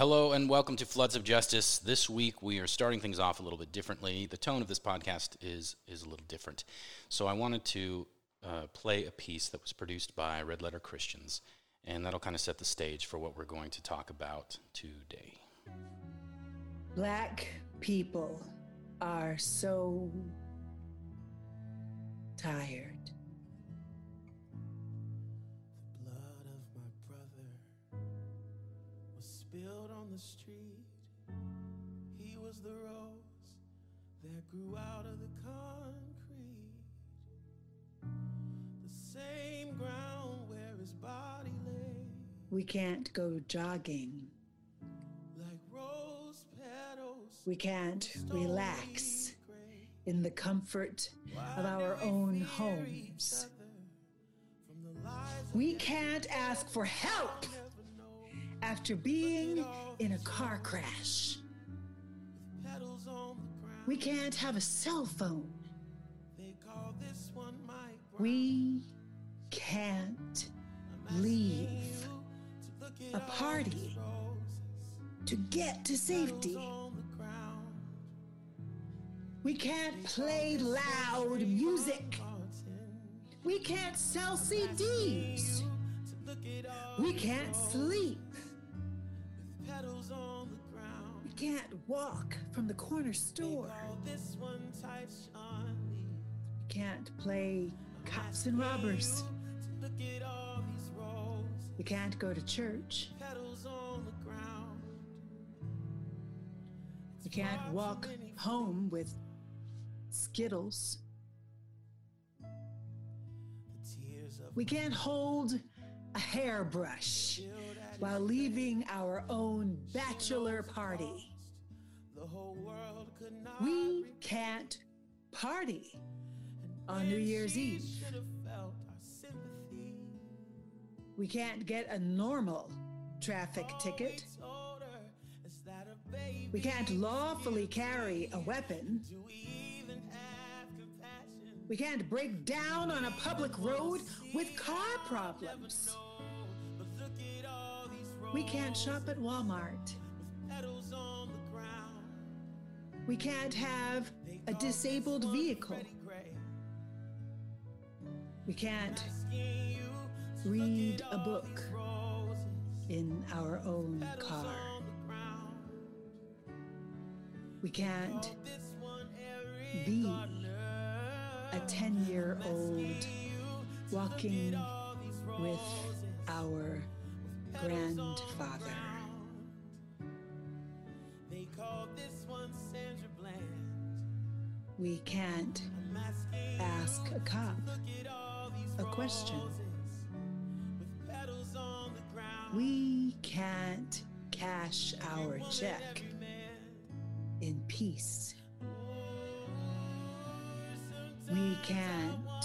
Hello and welcome to Floods of Justice. This week we are starting things off a little bit differently. The tone of this podcast is is a little different. So I wanted to uh, play a piece that was produced by Red Letter Christians, and that'll kind of set the stage for what we're going to talk about today. Black people are so tired. Street. He was the rose that grew out of the concrete. The same ground where his body lay, We can't go jogging. like rose petals. We can't relax gray. in the comfort of our own homes. From the lies We can't ask for help after being in a car crash. We can't have a cell phone. We can't leave a party to get to safety. We can't play loud music. We can't sell CDs. We can't sleep. Petals on the ground. We can't walk from the corner store. This one type Sean Lee. We can't play cops and robbers. To look at all these roses. We can't go to church. Petals on the ground. We can't walk home with Skittles. The tears of We can't hold a hairbrush while leaving our own bachelor party. We can't party on New Year's Eve. We can't get a normal traffic ticket. We can't lawfully carry a weapon. We can't break down on a public road with car problems. We can't shop at Walmart. Petals on the ground. We can't have a disabled vehicle. We can't Asking you to look read a book in our own car. on the ground. We can't Call this one Eric be a 10 year old Asking you to walking look at all these with our grandfather. They call this one Sandra Bland. We can't ask a cop look at all these a question. roses with petals on the ground. We can't cash our check in peace. We can't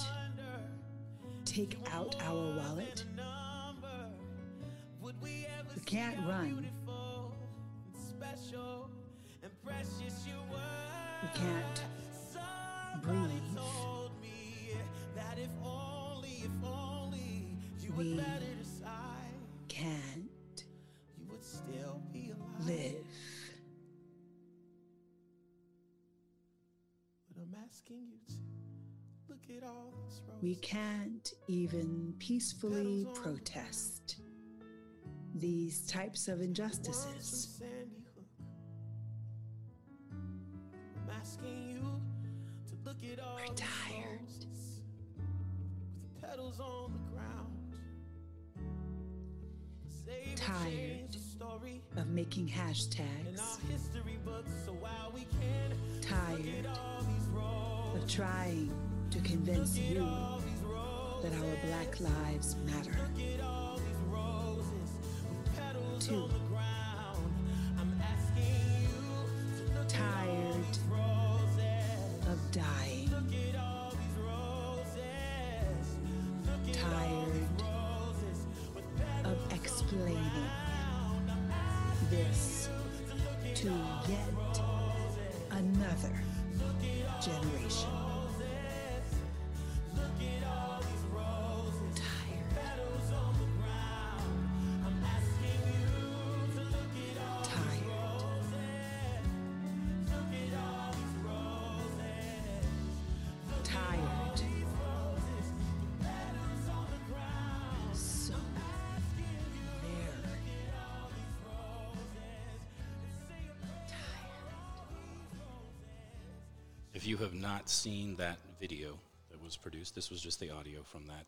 take out our wallet. We can't run. And precious you can't breathe. Told me that if only, if only you would We Can't you live. But I'm asking you to look at all these roses. We can't even peacefully protest these types of injustices. Sandy Hook. I'm asking you to look at all We're tired. with the petals on the ground. Save Tired the story Of making in hashtags, our history books, so while we can tired all these of trying to convince you all these roses, that our black lives matter. Look Tired of dying. Tired of explaining this to yet another generation. If you have not seen that video that was produced, this was just the audio from that.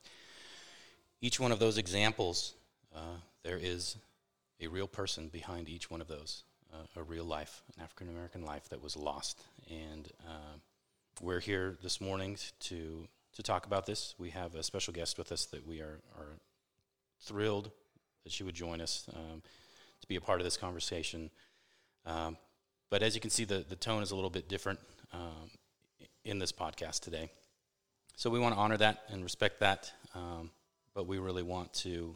Each one of those examples, uh, there is a real person behind each one of those, uh, a real life, an African American life that was lost. And uh, we're here this morning to to talk about this. We have a special guest with us that we are, are thrilled that she would join us um, to be a part of this conversation. Um, but as you can see, the, the tone is a little bit different um, in this podcast today. So we want to honor that and respect that, um, but we really want to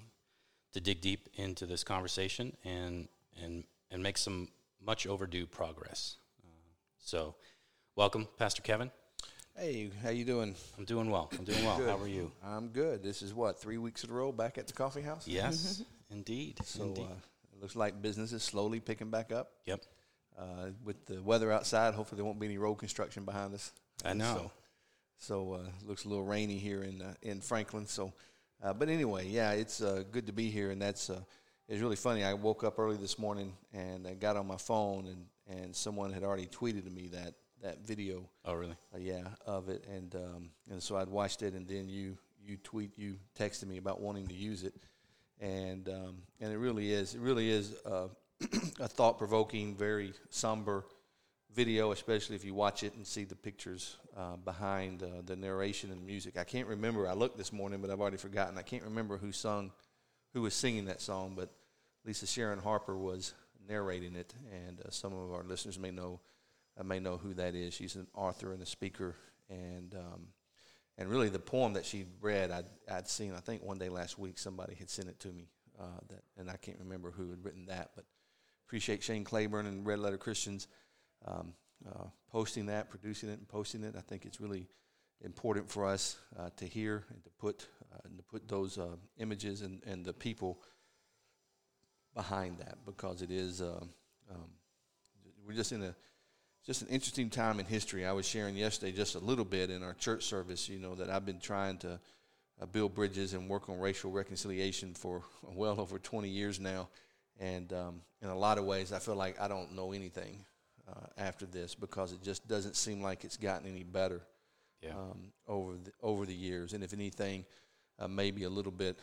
to dig deep into this conversation and and and make some much overdue progress. Uh, so, welcome, Pastor Kevin. Hey, how you doing? I'm doing well. I'm doing well. Good. How are you? I'm good. This is what three weeks in a row back at the coffee house. Yes, indeed. So indeed. uh, it looks like business is slowly picking back up. yep. Uh, with the weather outside, hopefully there won't be any road construction behind us. I know. So, so uh, it looks a little rainy here in uh, in Franklin. So, uh, but anyway, yeah, it's uh, good to be here, and that's uh, it's really funny. I woke up early this morning and I got on my phone, and and someone had already tweeted to me that that video. Oh, really? yeah, of it, and um, and so I'd watched it, and then you you tweet you texted me about wanting to use it, and um, and it really is it really is uh, a thought provoking, very somber video, especially if you watch it and see the pictures uh, behind uh, the narration and music. I can't remember. I looked this morning, but I've already forgotten. I can't remember who sung, who was singing that song, but Lisa Sharon Harper was narrating it, and uh, some of our listeners may know I may know who that is. She's an author and a speaker, and um, and really the poem that she read, I'd, I'd seen. I think one day last week somebody had sent it to me, uh, that, and I can't remember who had written that, but appreciate Shane Claiborne and Red Letter Christians um, uh, posting that, producing it, and posting it. I think it's really important for us uh, to hear and to put uh, and to put those uh, images and, and the people behind that because it is uh, um, we're just in a just an interesting time in history. I was sharing yesterday just a little bit in our church service, you know, that I've been trying to uh, build bridges and work on racial reconciliation for well over 20 years now. And um, in a lot of ways, I feel like I don't know anything uh, after this because it just doesn't seem like it's gotten any better Yeah. um, over the, over the years, and if anything, uh, maybe a little bit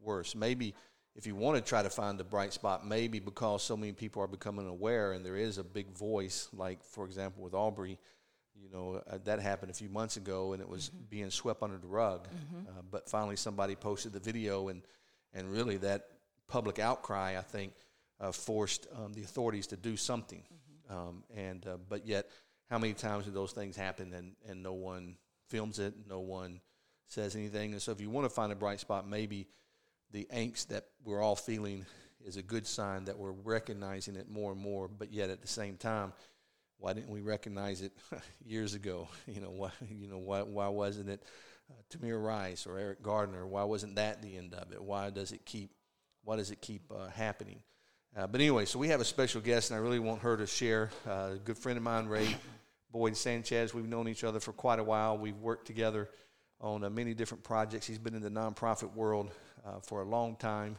worse. Maybe if you want to try to find the bright spot, maybe because so many people are becoming aware, and there is a big voice, like for example with Arbery, you know uh, that happened a few months ago, and it was being swept under the rug. Uh, but finally, somebody posted the video, and and really that public outcry, I think, uh, forced um, the authorities to do something. Um, and uh, but yet, how many times do those things happen and, and no one films it, no one says anything? And so, if you want to find a bright spot, maybe the angst that we're all feeling is a good sign that we're recognizing it more and more. But yet, at the same time, why didn't we recognize it years ago? You know why? You know why? Why wasn't it uh, Tamir Rice or Eric Garner? Why wasn't that the end of it? Why does it keep? Why does it keep uh, happening? Uh, but anyway, so we have a special guest, and I really want her to share. Uh, a good friend of mine, Ray Boyd Sanchez. We've known each other for quite a while. We've worked together on uh, many different projects. He's been in the nonprofit world uh, for a long time.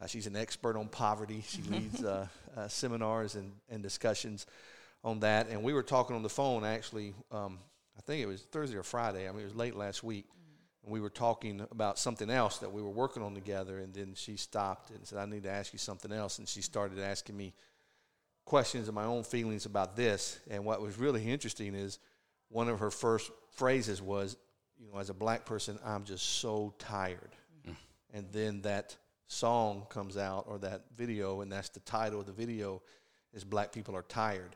Uh, she's an expert on poverty. She leads uh, uh, seminars and, and discussions on that. And we were talking on the phone actually. Um, I think it was Thursday or Friday. I mean, it was late last week. And we were talking about something else that we were working on together. And then she stopped and said, "I need to ask you something else." And she started asking me questions of my own feelings about this. And what was really interesting is one of her first phrases was, "You know, as a black person, I'm just so tired." And then that song comes out or that video, and that's the title of the video, is "Black People Are Tired."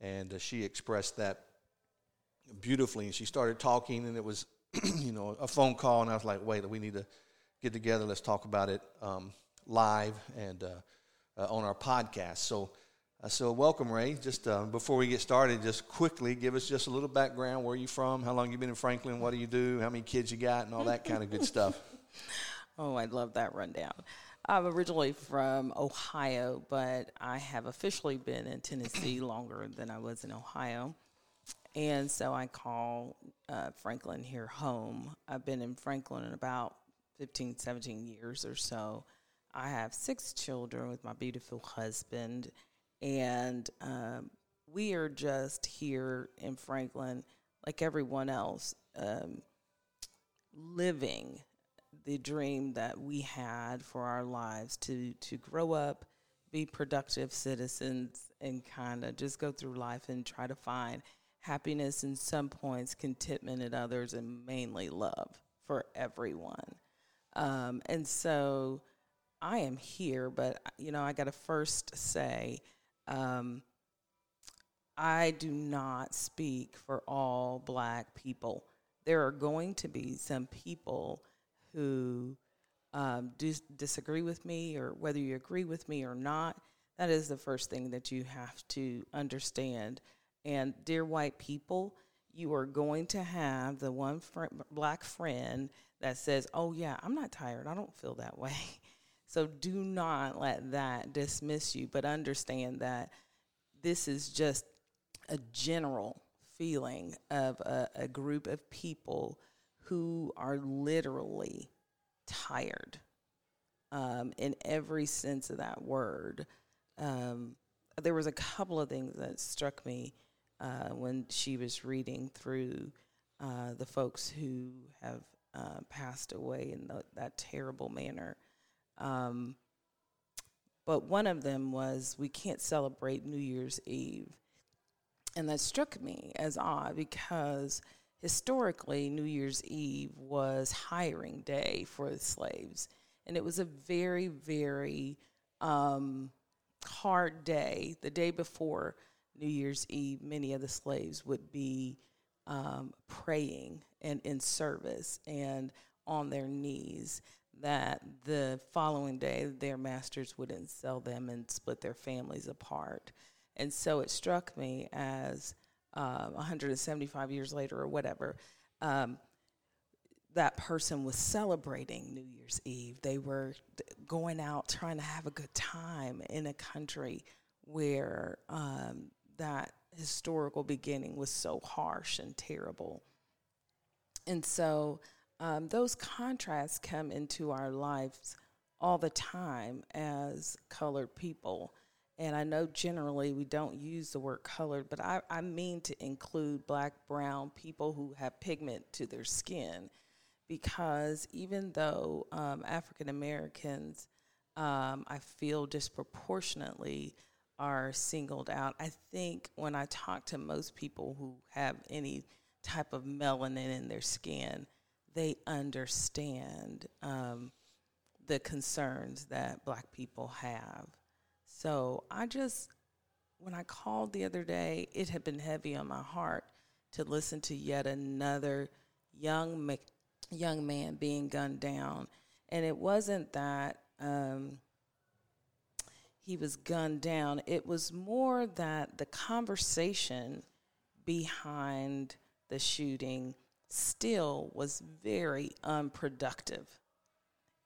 And uh, she expressed that beautifully. And she started talking, and it was, you know, a phone call. And I was like, wait, we need to get together. Let's talk about it um, live and uh, uh, on our podcast. So, uh, so welcome, Ray. Just uh, before we get started, just quickly give us just a little background. Where are you from? How long you been in Franklin? What do you do? How many kids you got? And all that kind of good stuff. Oh, I love that rundown. I'm originally from Ohio, but I have officially been in Tennessee longer than I was in Ohio. And so I call uh, Franklin here home. I've been in Franklin in about 15, 17 years or so. I have six children with my beautiful husband, and um, we are just here in Franklin like everyone else, um, living the dream that we had for our lives to to grow up, be productive citizens, and kind of just go through life and try to find happiness in some points, contentment at others, and mainly love for everyone. Um, and so I am here, but you know, I got to first say, um, I do not speak for all black people. There are going to be some people who um, dis- disagree with me, or whether you agree with me or not. That is the first thing that you have to understand. And, dear white people, you are going to have the one fr- black friend that says, Oh, yeah, I'm not tired. I don't feel that way. So do not let that dismiss you, but understand that this is just a general feeling of a, a group of people who are literally tired um, in every sense of that word. Um, there was a couple of things that struck me uh, when she was reading through uh, the folks who have uh, passed away in the, that terrible manner. Um, but one of them was we can't celebrate New Year's Eve. And that struck me as odd because historically, New Year's Eve was hiring day for the slaves. And it was a very, very um, hard day. The day before New Year's Eve, many of the slaves would be um, praying and in service and on their knees that the following day their masters wouldn't sell them and split their families apart. And so it struck me as uh, 175 years later or whatever, um, that person was celebrating New Year's Eve. They were going out trying to have a good time in a country where um, that historical beginning was so harsh and terrible. And so um, those contrasts come into our lives all the time as colored people. And I know generally we don't use the word colored, but I, I mean to include black, brown people who have pigment to their skin. Because even though um, African Americans, um, I feel disproportionately are singled out, I think when I talk to most people who have any type of melanin in their skin, they understand um, the concerns that black people have. So I just, when I called the other day, it had been heavy on my heart to listen to yet another young young man being gunned down, and it wasn't that um, he was gunned down. It was more that the conversation behind the shooting still was very unproductive.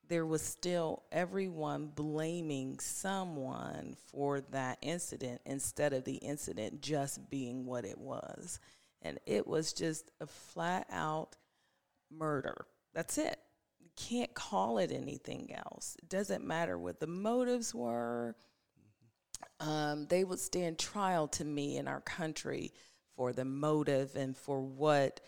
There was still everyone blaming someone for that incident instead of the incident just being what it was. And it was just a flat out murder. That's it. Can't call it anything else. It doesn't matter what the motives were. Um, they would stand trial to me in our country for the motive and for what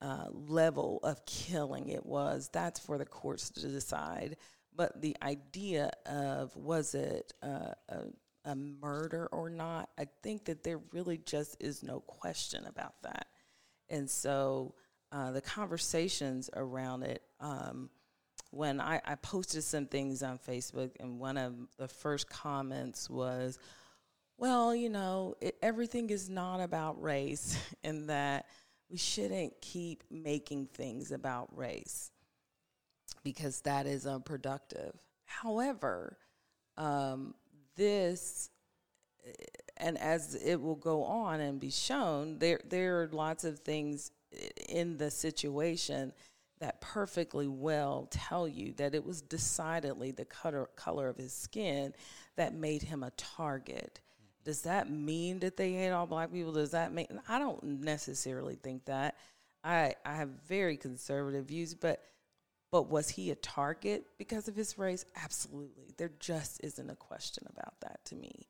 uh, level of killing it was, that's for the courts to decide. But the idea of was it uh, a, a murder or not, I think that there really just is no question about that. And so uh, the conversations around it, um, when I, I, posted some things on Facebook, and one of the first comments was, well, you know, it, everything is not about race, and that we shouldn't keep making things about race because that is unproductive. However, um, this, and as it will go on and be shown, there there are lots of things in the situation that perfectly well tell you that it was decidedly the color color of his skin that made him a target does that mean that they hate all black people? Does that mean I don't necessarily think that. I I have very conservative views, but but was he a target because of his race? Absolutely. There just isn't a question about that to me.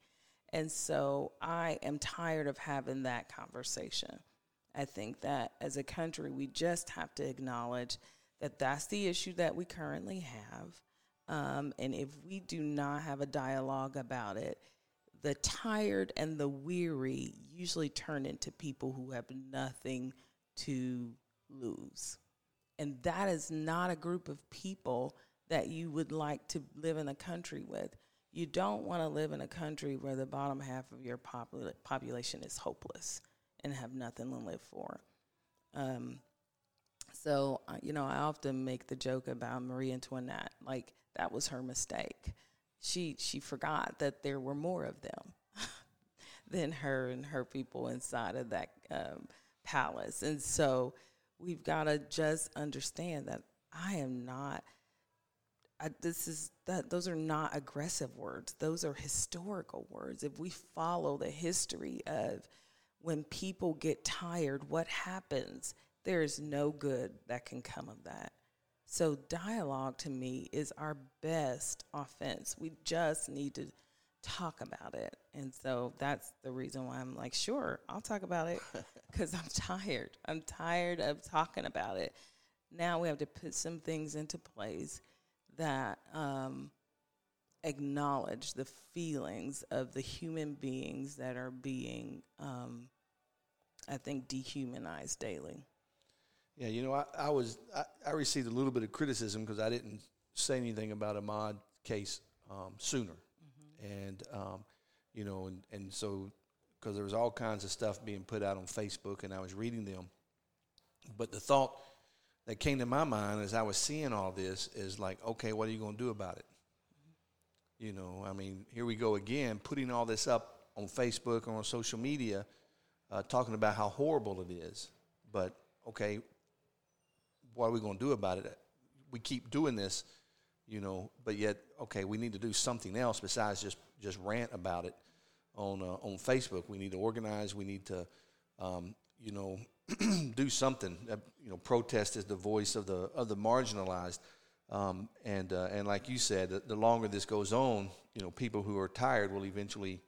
And so I am tired of having that conversation. I think that as a country, we just have to acknowledge that that's the issue that we currently have. Um, and if we do not have a dialogue about it, the tired and the weary usually turn into people who have nothing to lose. And that is not a group of people that you would like to live in a country with. You don't want to live in a country where the bottom half of your popul- population is hopeless and have nothing to live for. Um, so, uh, you know, I often make the joke about Marie Antoinette, like that was her mistake. She she forgot that there were more of them than her and her people inside of that um, palace, and so we've got to just understand that I am not. I, this is that those are not aggressive words; those are historical words. If we follow the history of when people get tired, what happens? There is no good that can come of that. So, dialogue to me is our best offense. We just need to talk about it. And so that's the reason why I'm like, sure, I'll talk about it because I'm tired. I'm tired of talking about it. Now we have to put some things into place that um, acknowledge the feelings of the human beings that are being, um, I think, dehumanized daily. Yeah, you know, I, I was I, I, received a little bit of criticism because I didn't say anything about Ahmaud case um, sooner, mm-hmm. and um, you know, and and so because there was all kinds of stuff being put out on Facebook, and I was reading them, but the thought that came to my mind as I was seeing all this is like, okay, what are you going to do about it? You know, I mean, here we go again, putting all this up on Facebook or on social media, uh, talking about how horrible it is, but okay, what are we going to do about it? We keep doing this, you know, but yet, okay, we need to do something else besides just just rant about it on uh, on Facebook. We need to organize. We need to, um, you know, do something. Uh, you know, protest is the voice of the of the marginalized. Um, and uh, and like you said, the, the, longer this goes on, you know, people who are tired will eventually,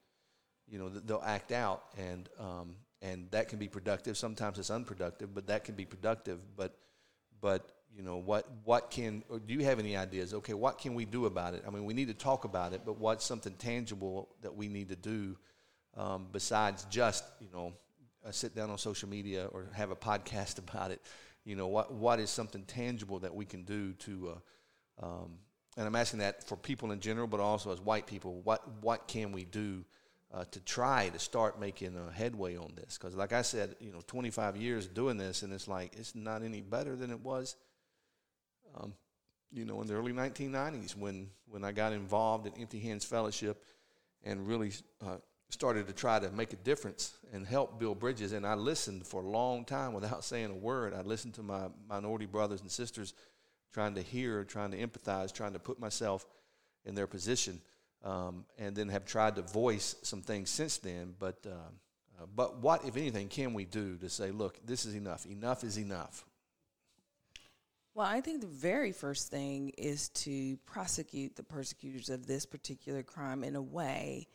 you know, they'll act out, and um, and that can be productive. Sometimes it's unproductive, but that can be productive. But but you know what what can or do you have any ideas okay what can we do about it i mean we need to talk about it but what's something tangible that we need to do um, besides just you know uh, sit down on social media or have a podcast about it you know what what is something tangible that we can do to uh, um, and i'm asking that for people in general but also as white people what what can we do uh, to try to start making a headway on this. Because, like I said, you know, 25 years doing this, and it's like it's not any better than it was, um, you know, in the early 1990s when when I got involved in Empty Hands Fellowship and really uh, started to try to make a difference and help build bridges. And I listened for a long time without saying a word. I listened to my minority brothers and sisters, trying to hear, trying to empathize, trying to put myself in their position um, and then have tried to voice some things since then. But uh, uh, but what, if anything, can we do to say, look, this is enough. Enough is enough. Well, I think the very first thing is to prosecute the persecutors of this particular crime in a way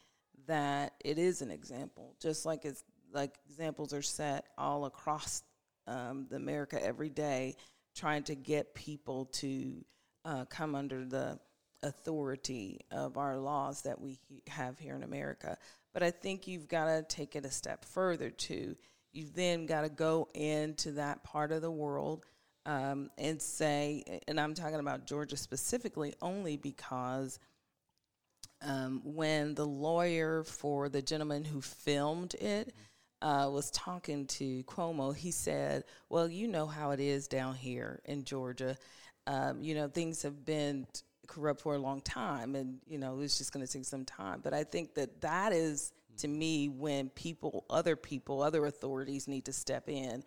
that it is an example, just like it's like examples are set all across um, the America every day, trying to get people to uh, come under the authority of our laws that we have here in America. But I think you've got to take it a step further too. You've then got to go into that part of the world um, and say, and I'm talking about Georgia specifically only because um, when the lawyer for the gentleman who filmed it uh, was talking to Cuomo, he said, Well, you know how it is down here in Georgia. Um, you know, things have been corrupt for a long time and you know it's just going to take some time. But i think that that is to me when people other people other authorities need to step in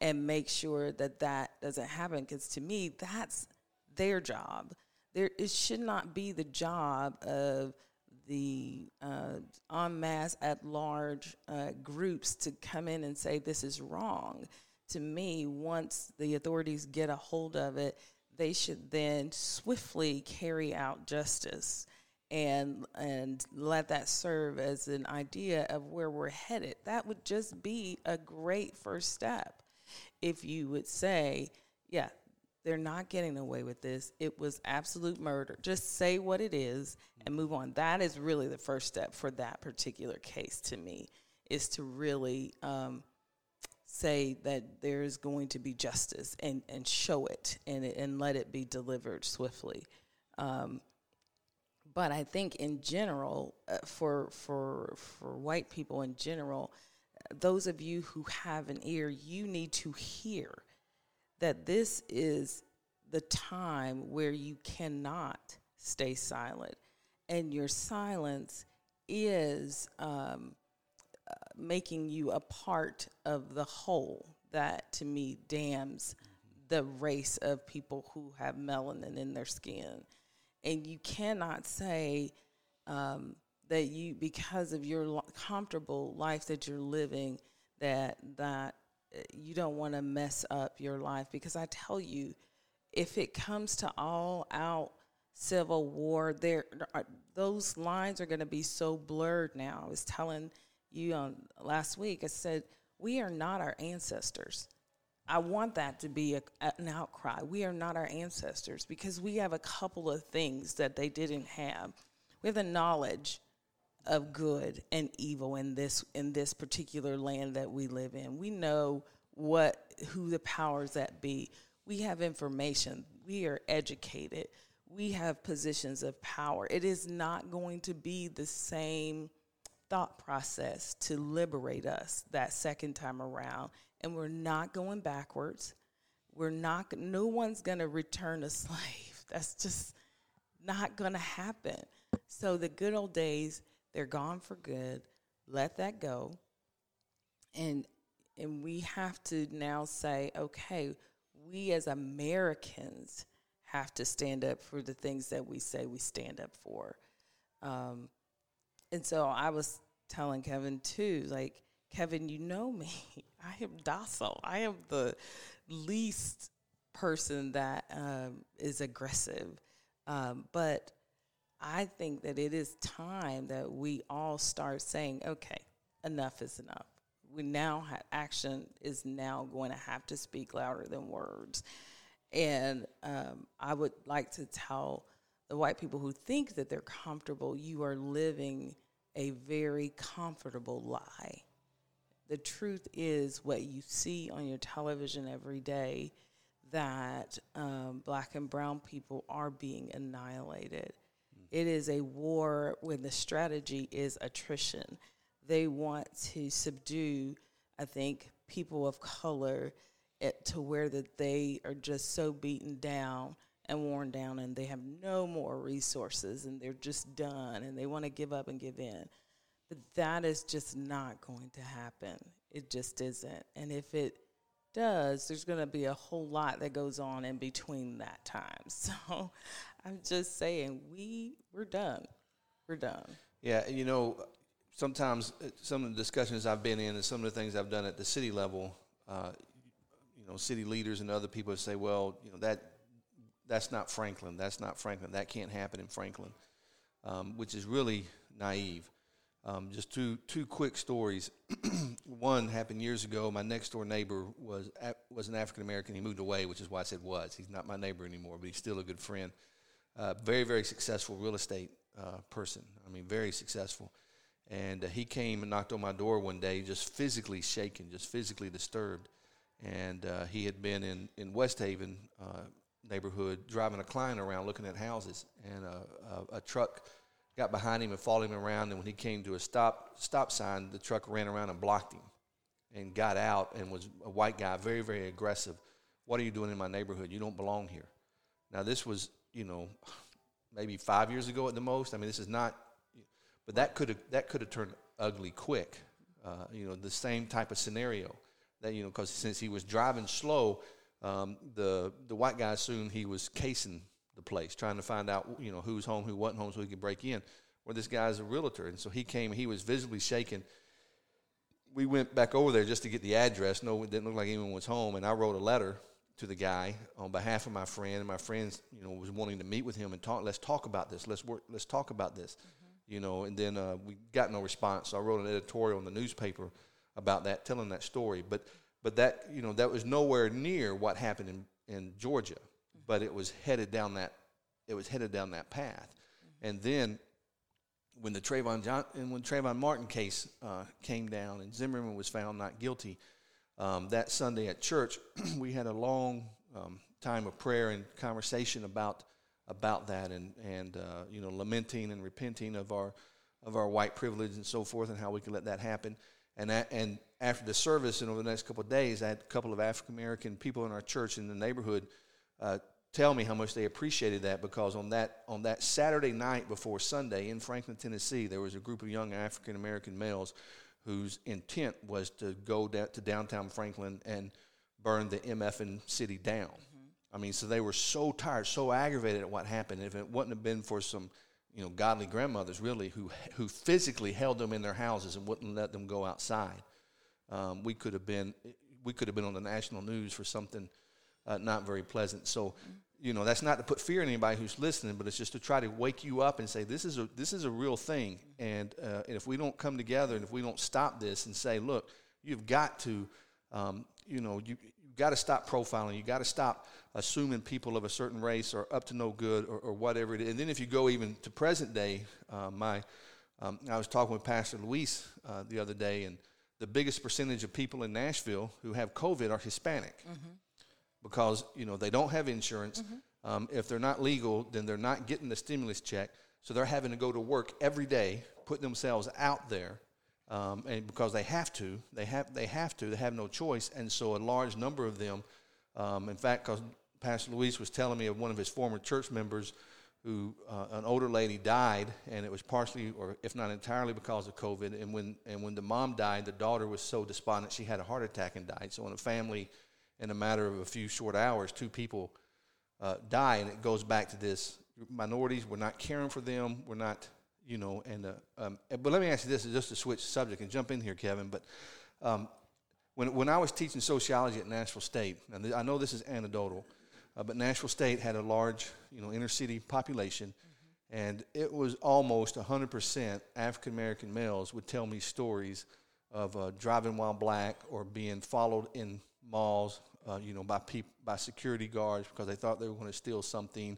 and make sure that that doesn't happen. Because to me that's their job. There it should not be the job of the uh, en masse at large uh, groups to come in and say this is wrong. To me once the authorities get a hold of it they should then swiftly carry out justice and and let that serve as an idea of where we're headed. That would just be a great first step. If you would say, yeah, they're not getting away with this. It was absolute murder. Just say what it is and move on. That is really the first step for that particular case to me, is to really um, say that there is going to be justice and, and show it and, and let it be delivered swiftly. Um, but I think in general, uh, for for for white people in general, those of you who have an ear, you need to hear that this is the time where you cannot stay silent, and your silence is um, making you a part of the whole. That to me damns the race of people who have melanin in their skin. And you cannot say um, that you because of your comfortable life that you're living that that uh, you don't want to mess up your life. Because I tell you if it comes to all out civil war there are, those lines are going to be so blurred now. I was telling you on last week I said we are not our ancestors I want that to be a, an outcry. We are not our ancestors because we have a couple of things that they didn't have. We have the knowledge of good and evil in this in this particular land that we live in. We know what who the powers that be. We have information. We are educated. We have positions of power. It is not going to be the same thought process to liberate us that second time around and we're not going backwards. We're not, no one's going to return a slave. That's just not going to happen. So the good old days, they're gone for good. Let that go. And, and we have to now say, okay, we as Americans have to stand up for the things that we say we stand up for. Um, and so I was telling Kevin too, like, Kevin, you know me. I am docile. I am the least person that um, is aggressive. Um, but I think that it is time that we all start saying, okay, enough is enough. We now have action is now going to have to speak louder than words. And um, I would like to tell the white people who think that they're comfortable, you are living a very comfortable lie the truth is what you see on your television every day that um, black and brown people are being annihilated. Mm. It is a war when the strategy is attrition. They want to subdue, I think, people of color it, to where that they are just so beaten down and worn down and they have no more resources and they're just done and they want to give up and give in. But that is just not going to happen. It just isn't. And if it does, there's going to be a whole lot that goes on in between that time. So I'm just saying, we we're done. We're done. Yeah, you know, sometimes uh, some of the discussions I've been in and some of the things I've done at the city level, uh, you know, city leaders and other people say, well, you know, that that's not Franklin. That's not Franklin. That can't happen in Franklin, um, which is really naive. Um, just two two quick stories. One happened years ago. My next door neighbor was was an African American. He moved away, which is why I said was. He's not my neighbor anymore, but he's still a good friend. Uh, very very successful real estate uh, person. I mean, very successful. And uh, he came and knocked on my door one day, just physically shaken, just physically disturbed. And uh, he had been in in Westhaven uh, neighborhood driving a client around looking at houses, and a, a, a truck got behind him and followed him around. And when he came to a stop stop sign, the truck ran around and blocked him, and got out and was a white guy, very very aggressive. What are you doing in my neighborhood? You don't belong here. Now this was you know maybe five years ago at the most. I mean this is not, but that could have that could have turned ugly quick. Uh, you know the same type of scenario that you know because since he was driving slow, um, the the white guy assumed he was casing the place, trying to find out, you know, who's home, who wasn't home, so he could break in. Where this guy's a realtor, and so he came. He was visibly shaken. We went back over there just to get the address. No, it didn't look like anyone was home, and I wrote a letter to the guy on behalf of my friend, and my friend, you know, was wanting to meet with him and talk. Let's talk about this. Let's work. Let's talk about this. Mm-hmm. You know, and then uh, we got no response. So I wrote an editorial in the newspaper about that, telling that story. But but that you know that was nowhere near what happened in in Georgia, mm-hmm. but it was headed down that it was headed down that path. Mm-hmm. And then when the Trayvon John and when Trayvon Martin case uh, came down and Zimmerman was found not guilty, um, that Sunday at church we had a long um, time of prayer and conversation about about that and and uh, you know lamenting and repenting of our of our white privilege and so forth and how we could let that happen. And that, and after the service and over the next couple of days, I had a couple of African American people in our church in the neighborhood uh, tell me how much they appreciated that because on that on that Saturday night before Sunday in Franklin, Tennessee, there was a group of young African American males whose intent was to go da- to downtown Franklin and burn the MF city down. Mm-hmm. I mean, so they were so tired, so aggravated at what happened. If it wouldn't have been for some, you know, godly grandmothers really who who physically held them in their houses and wouldn't let them go outside, um, we could have been we could have been on the national news for something uh, not very pleasant. So, you know, that's not to put fear in anybody who's listening, but it's just to try to wake you up and say this is a this is a real thing. And, uh, and if we don't come together and if we don't stop this and say, look, you've got to, um, you know, you got to stop profiling. You got to stop assuming people of a certain race are up to no good or, or whatever it is. And then if you go even to present day, uh, my um, I was talking with Pastor Luis uh, the other day, and the biggest percentage of people in Nashville who have COVID are Hispanic. Mm-hmm because you know they don't have insurance. Mm-hmm. Um, if they're not legal, then they're not getting the stimulus check, so they're having to go to work every day, put themselves out there, um, and because they have to, they have they have to, they have no choice, and so a large number of them, um, in fact, because Pastor Luis was telling me of one of his former church members who uh, an older lady died, and it was partially, or if not entirely, because of COVID. And when and when the mom died, the daughter was so despondent she had a heart attack and died. So in a family in a matter of a few short hours, two people uh, die, and it goes back to this minorities. We're not caring for them. We're not, you know. And uh, um, but let me ask you this, just to switch subject and jump in here, Kevin. But um, when when I was teaching sociology at Nashville State, and I know this is anecdotal, uh, but Nashville State had a large, you know, inner city population. Mm-hmm. And it was almost 100% African American males would tell me stories of uh, driving while black or being followed in malls, uh, you know, by people, by security guards because they thought they were going to steal something.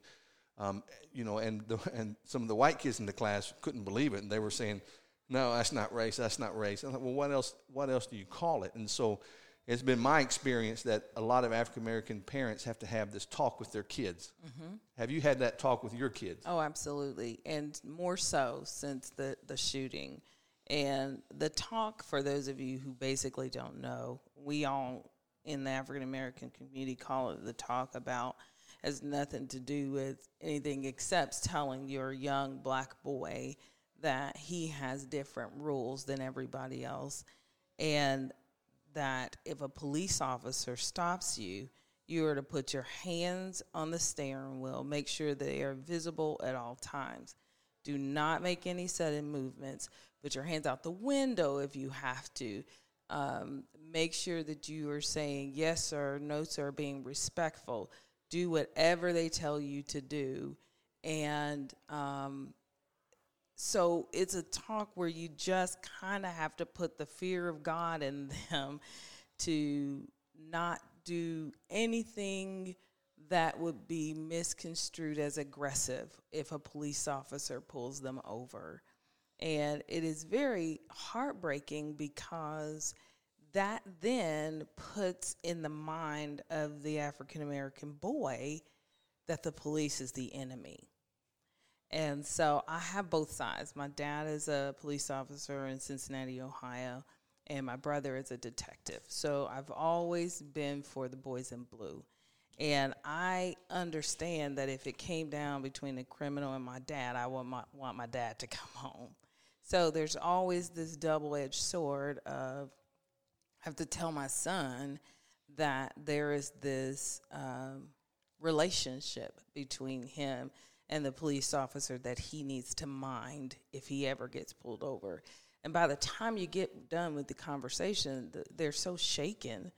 Um, you know, and the, and some of the white kids in the class couldn't believe it, and they were saying, "No, that's not race. That's not race." I'm like, "Well, what else? What else do you call it?" And so, it's been my experience that a lot of African American parents have to have this talk with their kids. Mm-hmm. Have you had that talk with your kids? Oh, absolutely, and more so since the the shooting. And the talk, for those of you who basically don't know, we all in the African American community call it the talk about has nothing to do with anything except telling your young black boy that he has different rules than everybody else and that if a police officer stops you you are to put your hands on the steering wheel make sure they are visible at all times. Do not make any sudden movements. Put your hands out the window if you have to. Um, make sure that you are saying yes sir, no sir, being respectful. Do whatever they tell you to do, and um, so it's a talk where you just kind of have to put the fear of God in them to not do anything that would be misconstrued as aggressive if a police officer pulls them over. And it is very heartbreaking because that then puts in the mind of the African American boy that the police is the enemy. And so I have both sides. My dad is a police officer in Cincinnati, Ohio, and my brother is a detective. So I've always been for the boys in blue. And I understand that if it came down between the criminal and my dad, I want my, want my dad to come home. So there's always this double edged sword of have to tell my son that there is this um, relationship between him and the police officer that he needs to mind if he ever gets pulled over. And by the time you get done with the conversation, they're so shaken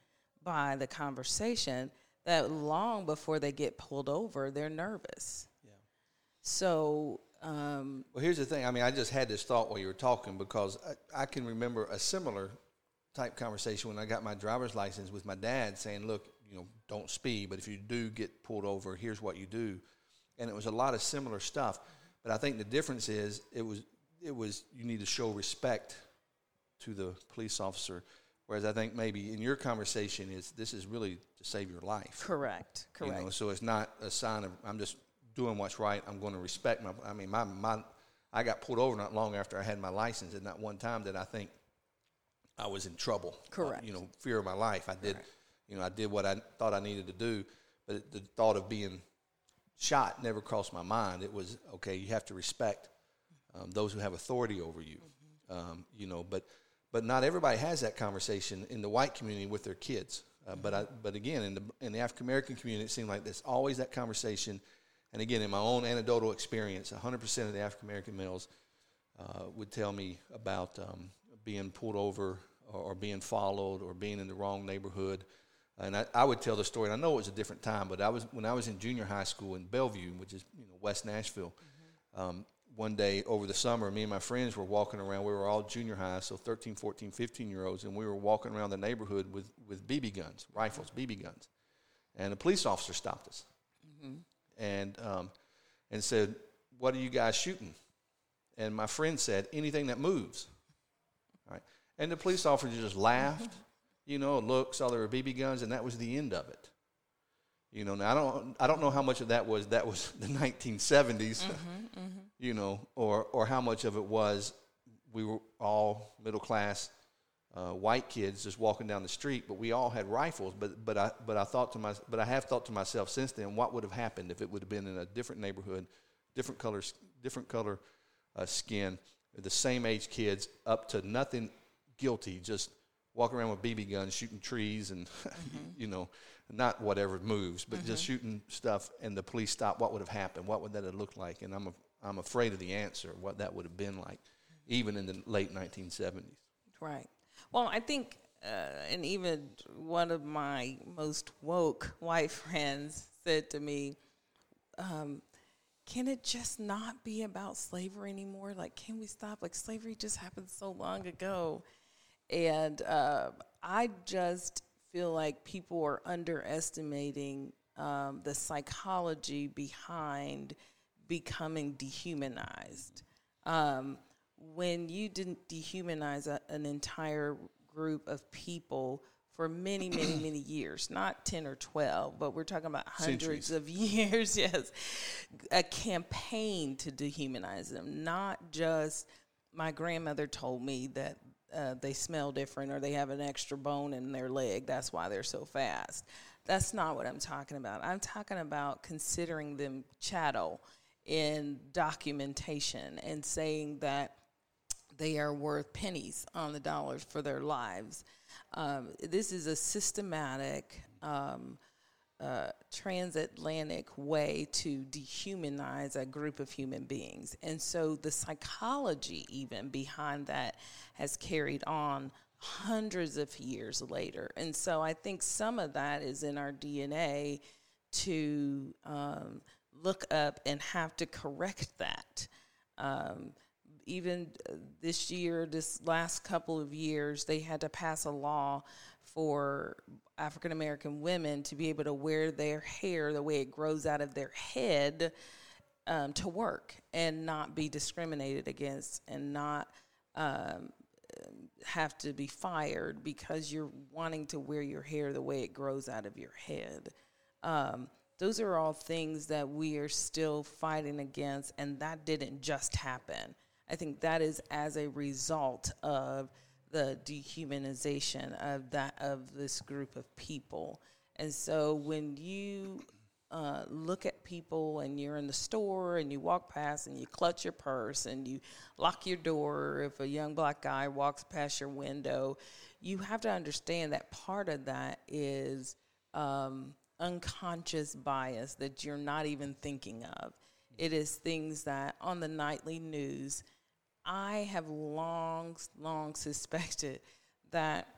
by the conversation that long before they get pulled over, they're nervous. Yeah. So, um, Well, here's the thing. I mean, I just had this thought while you were talking because I, I can remember a similar type conversation when I got my driver's license with my dad saying, look, you know, don't speed, but if you do get pulled over, here's what you do. And it was a lot of similar stuff. But I think the difference is it was it was you need to show respect to the police officer. Whereas I think maybe in your conversation is this is really to save your life. correct, correct. You know, so it's not a sign of I'm just doing what's right. I'm going to respect my. I mean, my my I got pulled over not long after I had my license, and not one time did I think I was in trouble. Uh, Correct. you know, fear of my life. I did. Correct. You know, I did what I thought I needed to do, but the thought of being shot never crossed my mind. It was okay. You have to respect um, those who have authority over you. Um, you know, but but not everybody has that conversation in the white community with their kids. Uh, but I, but again, in the in the African American community, it seemed like there's always that conversation. And again, in my own anecdotal experience, 100% of the African American males uh, would tell me about um, being pulled over or, or being followed or being in the wrong neighborhood. And I, I would tell the story. And I know it was a different time, but I was when I was in junior high school in Bellevue, which is you know West Nashville. Um, one day over the summer, me and my friends were walking around. We were all junior high, so 13, 14, 15 year olds, and we were walking around the neighborhood with, with BB guns, rifles, BB guns. And a police officer stopped us and, um, and said, What are you guys shooting? And my friend said, Anything that moves. And the police officer just laughed, you know, looked, saw there were BB guns, and that was the end of it. You know, now I don't, I don't know how much of that was that was the 1970s, you know, or or how much of it was we were all middle class uh, white kids just walking down the street, but we all had rifles. But but I but I thought to my but I have thought to myself since then, what would have happened if it would have been in a different neighborhood, different colors, different color uh, skin, the same age kids, up to nothing guilty, just walking around with BB guns, shooting trees, and you know, not whatever moves, but just shooting stuff. And the police stop. What would have happened? What would that have looked like? And I'm a, I'm afraid of the answer. What that would have been like, even in the late 1970s. Right. Well, I think, uh, and even one of my most woke white friends said to me, um, can it just not be about slavery anymore? Like, can we stop? Like, slavery just happened so long ago. And uh, I just feel like people are underestimating um, the psychology behind becoming dehumanized. Um, when you didn't dehumanize a, an entire group of people for many, many, many years, not 10 or 12, but we're talking about hundreds Centuries. of years, yes, a campaign to dehumanize them, not just my grandmother told me that uh, they smell different or they have an extra bone in their leg. That's why they're so fast. That's not what I'm talking about. I'm talking about considering them chattel in documentation and saying that they are worth pennies on the dollars for their lives. Um, this is a systematic um, uh, transatlantic way to dehumanize a group of human beings. And so the psychology, even behind that, has carried on hundreds of years later. And so I think some of that is in our DNA to um, look up and have to correct that. Um, even this year, this last couple of years, they had to pass a law for African American women to be able to wear their hair the way it grows out of their head um, to work and not be discriminated against and not um, have to be fired because you're wanting to wear your hair the way it grows out of your head. Um, those are all things that we are still fighting against, and that didn't just happen. I think that is as a result of the dehumanization of that of this group of people. And so when you uh, look at people and you're in the store and you walk past and you clutch your purse and you lock your door if a young black guy walks past your window, you have to understand that part of that is um, unconscious bias that you're not even thinking of. It is things that on the nightly news, I have long, long suspected that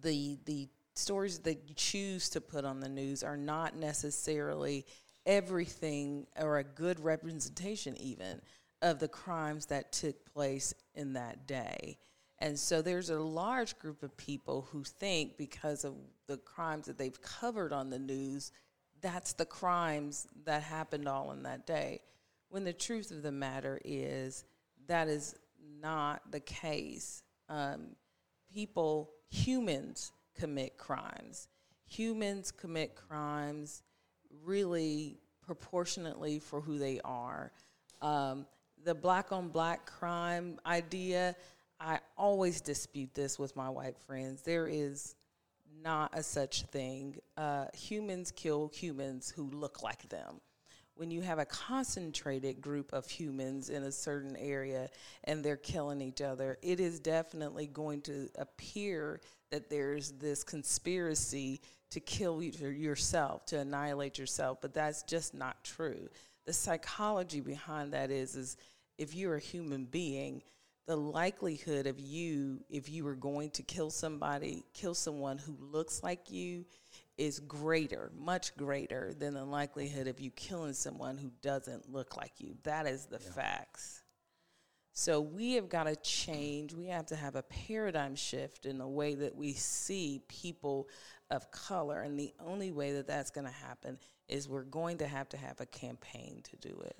the the stories that you choose to put on the news are not necessarily everything or a good representation even of the crimes that took place in that day. And so there's a large group of people who think because of the crimes that they've covered on the news, that's the crimes that happened all in that day. When the truth of the matter is, that is not the case. Um, people, humans, commit crimes. Humans commit crimes really proportionately for who they are. Um, the black on black crime idea, I always dispute this with my white friends. There is not a such thing. Uh, humans kill humans who look like them. When you have a concentrated group of humans in a certain area and they're killing each other, it is definitely going to appear that there's this conspiracy to kill yourself, to annihilate yourself, but that's just not true. The psychology behind that is is if you're a human being, the likelihood of you, if you were going to kill somebody, kill someone who looks like you, is greater, much greater than the likelihood of you killing someone who doesn't look like you. That is the yeah. facts. So we have got to change. We have to have a paradigm shift in the way that we see people of color. And the only way that that's going to happen is we're going to have to have a campaign to do it.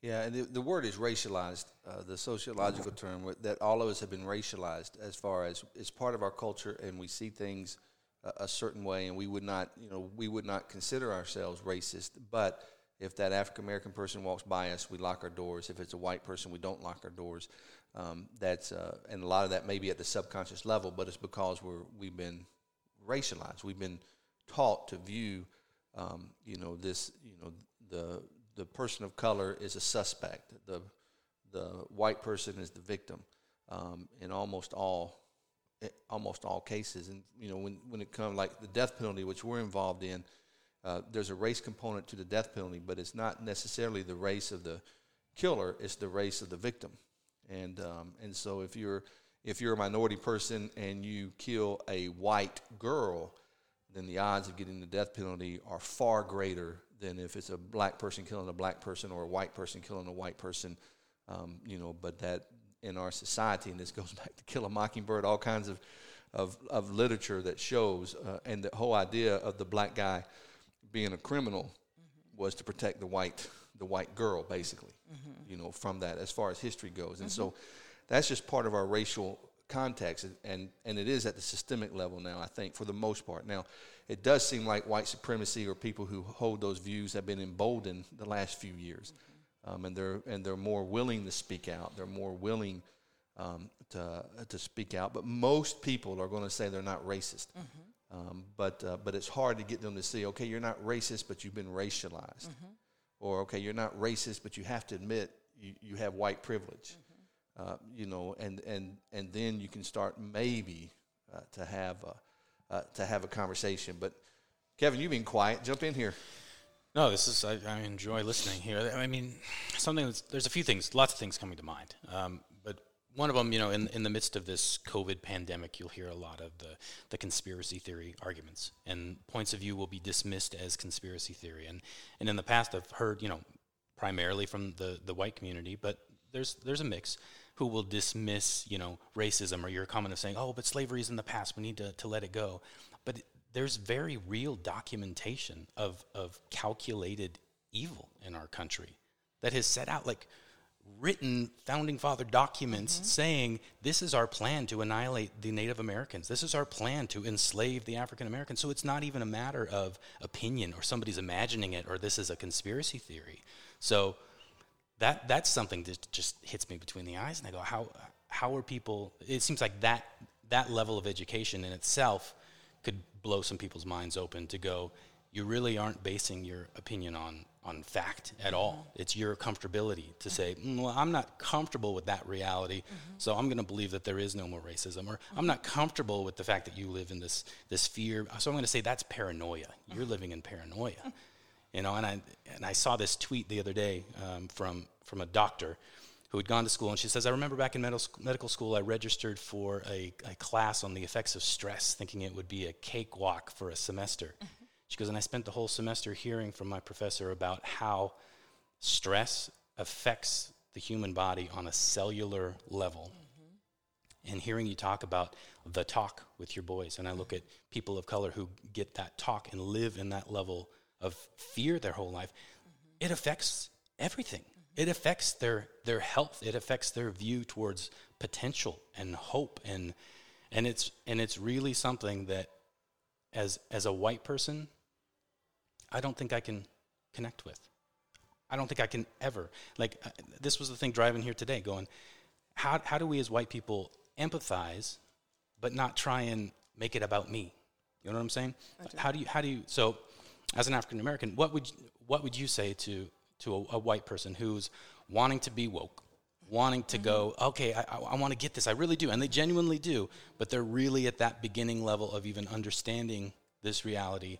Yeah, and the, the word is racialized, uh, the sociological term, that all of us have been racialized as far as it's part of our culture, and we see things a, certain way, and we would not, you know, we would not consider ourselves racist. But if that African American person walks by us, we lock our doors. If it's a white person, we don't lock our doors. Um, that's uh, and a lot of that may be at the subconscious level, but it's because we're we've been racialized. We've been taught to view, um, you know, this, you know, the the person of color is a suspect. The the white person is the victim um, in almost all almost all cases. And you know when when it comes like the death penalty, which we're involved in, uh, there's a race component to the death penalty, but it's not necessarily the race of the killer; it's the race of the victim. And um, and so if you're if you're a minority person and you kill a white girl, then the odds of getting the death penalty are far greater than if it's a black person killing a black person or a white person killing a white person. Um, you know, but that in our society, and this goes back to Kill a Mockingbird, all kinds of of, of literature that shows, uh, and the whole idea of the black guy being a criminal mm-hmm. was to protect the white the white girl, basically. Mm-hmm. You know, from that as far as history goes, and mm-hmm. so that's just part of our racial context, and and it is at the systemic level now. I think for the most part now it does seem like white supremacy or people who hold those views have been emboldened the last few years, mm-hmm. Um, and they're and they're more willing to speak out. They're more willing um, to to speak out. But most people are going to say they're not racist. Mm-hmm. Um, but uh, but it's hard to get them to see. Okay, you're not racist, but you've been racialized. Mm-hmm. Or okay, you're not racist, but you have to admit you, you have white privilege. Mm-hmm. Uh, you know, and and and then you can start maybe uh, to have a uh, to have a conversation. But Kevin, you've been quiet. Jump in here. No, this is I, I enjoy listening here. I mean, something that's there's a few things, lots of things coming to mind. Um, but one of them, you know, in in the midst of this COVID pandemic, you'll hear a lot of the the conspiracy theory arguments, and points of view will be dismissed as conspiracy theory. And and in the past, I've heard, you know, primarily from the the white community, but there's there's a mix who will dismiss, you know, racism or your comment of saying, oh, but slavery is in the past, we need to, to let it go. There's very real documentation of, of calculated evil in our country that has set out like written founding father documents mm-hmm. saying this is our plan to annihilate the Native Americans. This is our plan to enslave the African Americans. So it's not even a matter of opinion or somebody's imagining it or this is a conspiracy theory. So that that's something that just hits me between the eyes, and I go, how how are people? It seems like that that level of education in itself could blow some people's minds open to go. You really aren't basing your opinion on on fact at all. Mm-hmm. It's your comfortability to say, mm, well, I'm not comfortable with that reality, mm-hmm. so I'm going to believe that there is no more racism, or mm-hmm. I'm not comfortable with the fact that you live in this this fear, so I'm going to say that's paranoia. You're mm-hmm. living in paranoia. You know, and I and I saw this tweet the other day um, from from a doctor who had gone to school, and she says, I remember back in medical school, I registered for a, a class on the effects of stress, thinking it would be a cakewalk for a semester. Mm-hmm. She goes, and I spent the whole semester hearing from my professor about how stress affects the human body on a cellular level. Mm-hmm. And hearing you talk about the talk with your boys, and I look at people of color who get that talk and live in that level of fear their whole life, mm-hmm. it affects everything it affects their their health. It affects their view towards potential and hope. And and it's and it's really something that as as a white person i don't think i can connect with. I don't think i can ever like uh, this was the thing driving here today going how how do we as white people empathize but not try and make it about me? You know what i'm saying? How do you how do you so as an african american what would what would you say to to a, a white person who's wanting to be woke, wanting to mm-hmm. go, okay, I, I, I want to get this. I really do. And they genuinely do, but they're really at that beginning level of even understanding this reality.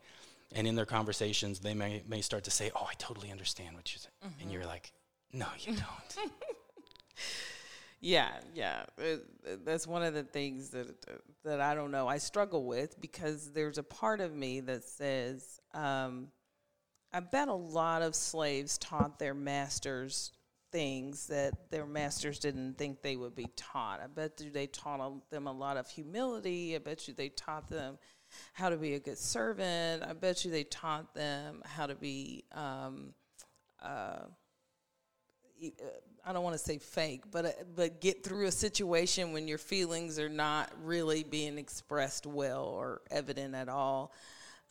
And in their conversations, they may, may start to say, oh, I totally understand what you say. Mm-hmm. And you're like, no, you don't. yeah, yeah. that's one of the things that, that I don't know. I struggle with because there's a part of me that says, um, I bet a lot of slaves taught their masters things that their masters didn't think they would be taught. I bet you they taught them a lot of humility. I bet you they taught them how to be a good servant. I bet you they taught them how to be. Um, uh, I don't want to say fake, but uh, but get through a situation when your feelings are not really being expressed well or evident at all.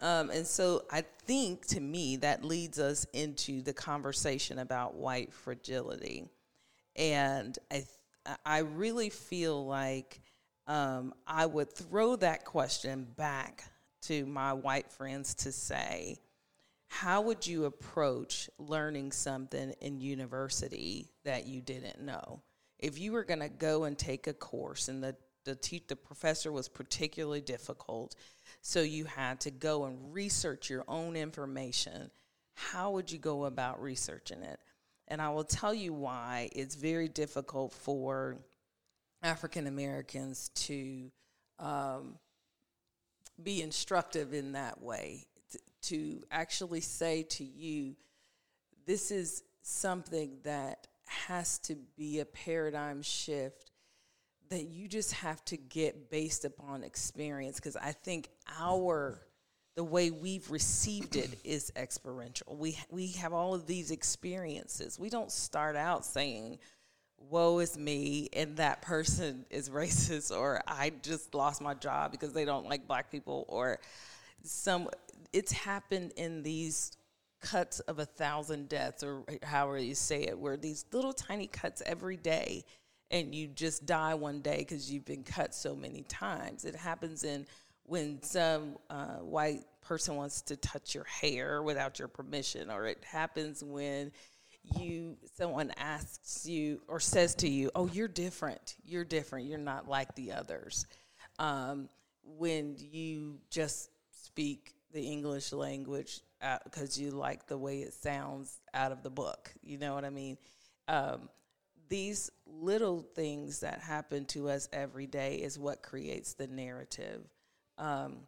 Um, and so I think to me that leads us into the conversation about white fragility. And I, I really feel like um, I would throw that question back to my white friends to say, how would you approach learning something in university that you didn't know? If you were going to go and take a course in the the, te- the professor was particularly difficult, so you had to go and research your own information. How would you go about researching it? And I will tell you why it's very difficult for African Americans to um, be instructive in that way, to actually say to you, this is something that has to be a paradigm shift that you just have to get based upon experience because I think our the way we've received it is experiential. We we have all of these experiences. We don't start out saying, "Woe is me," and that person is racist, or "I just lost my job because they don't like black people," or some. It's happened in these cuts of a thousand deaths, or however you say it, where these little tiny cuts every day and you just die one day because you've been cut so many times. It happens in when some uh, white person wants to touch your hair without your permission, or it happens when you someone asks you or says to you, "Oh, you're different. You're different. You're not like the others." Um, when you just speak the English language because uh, you like the way it sounds out of the book, you know what I mean? Um, these little things that happen to us every day is what creates the narrative. Um,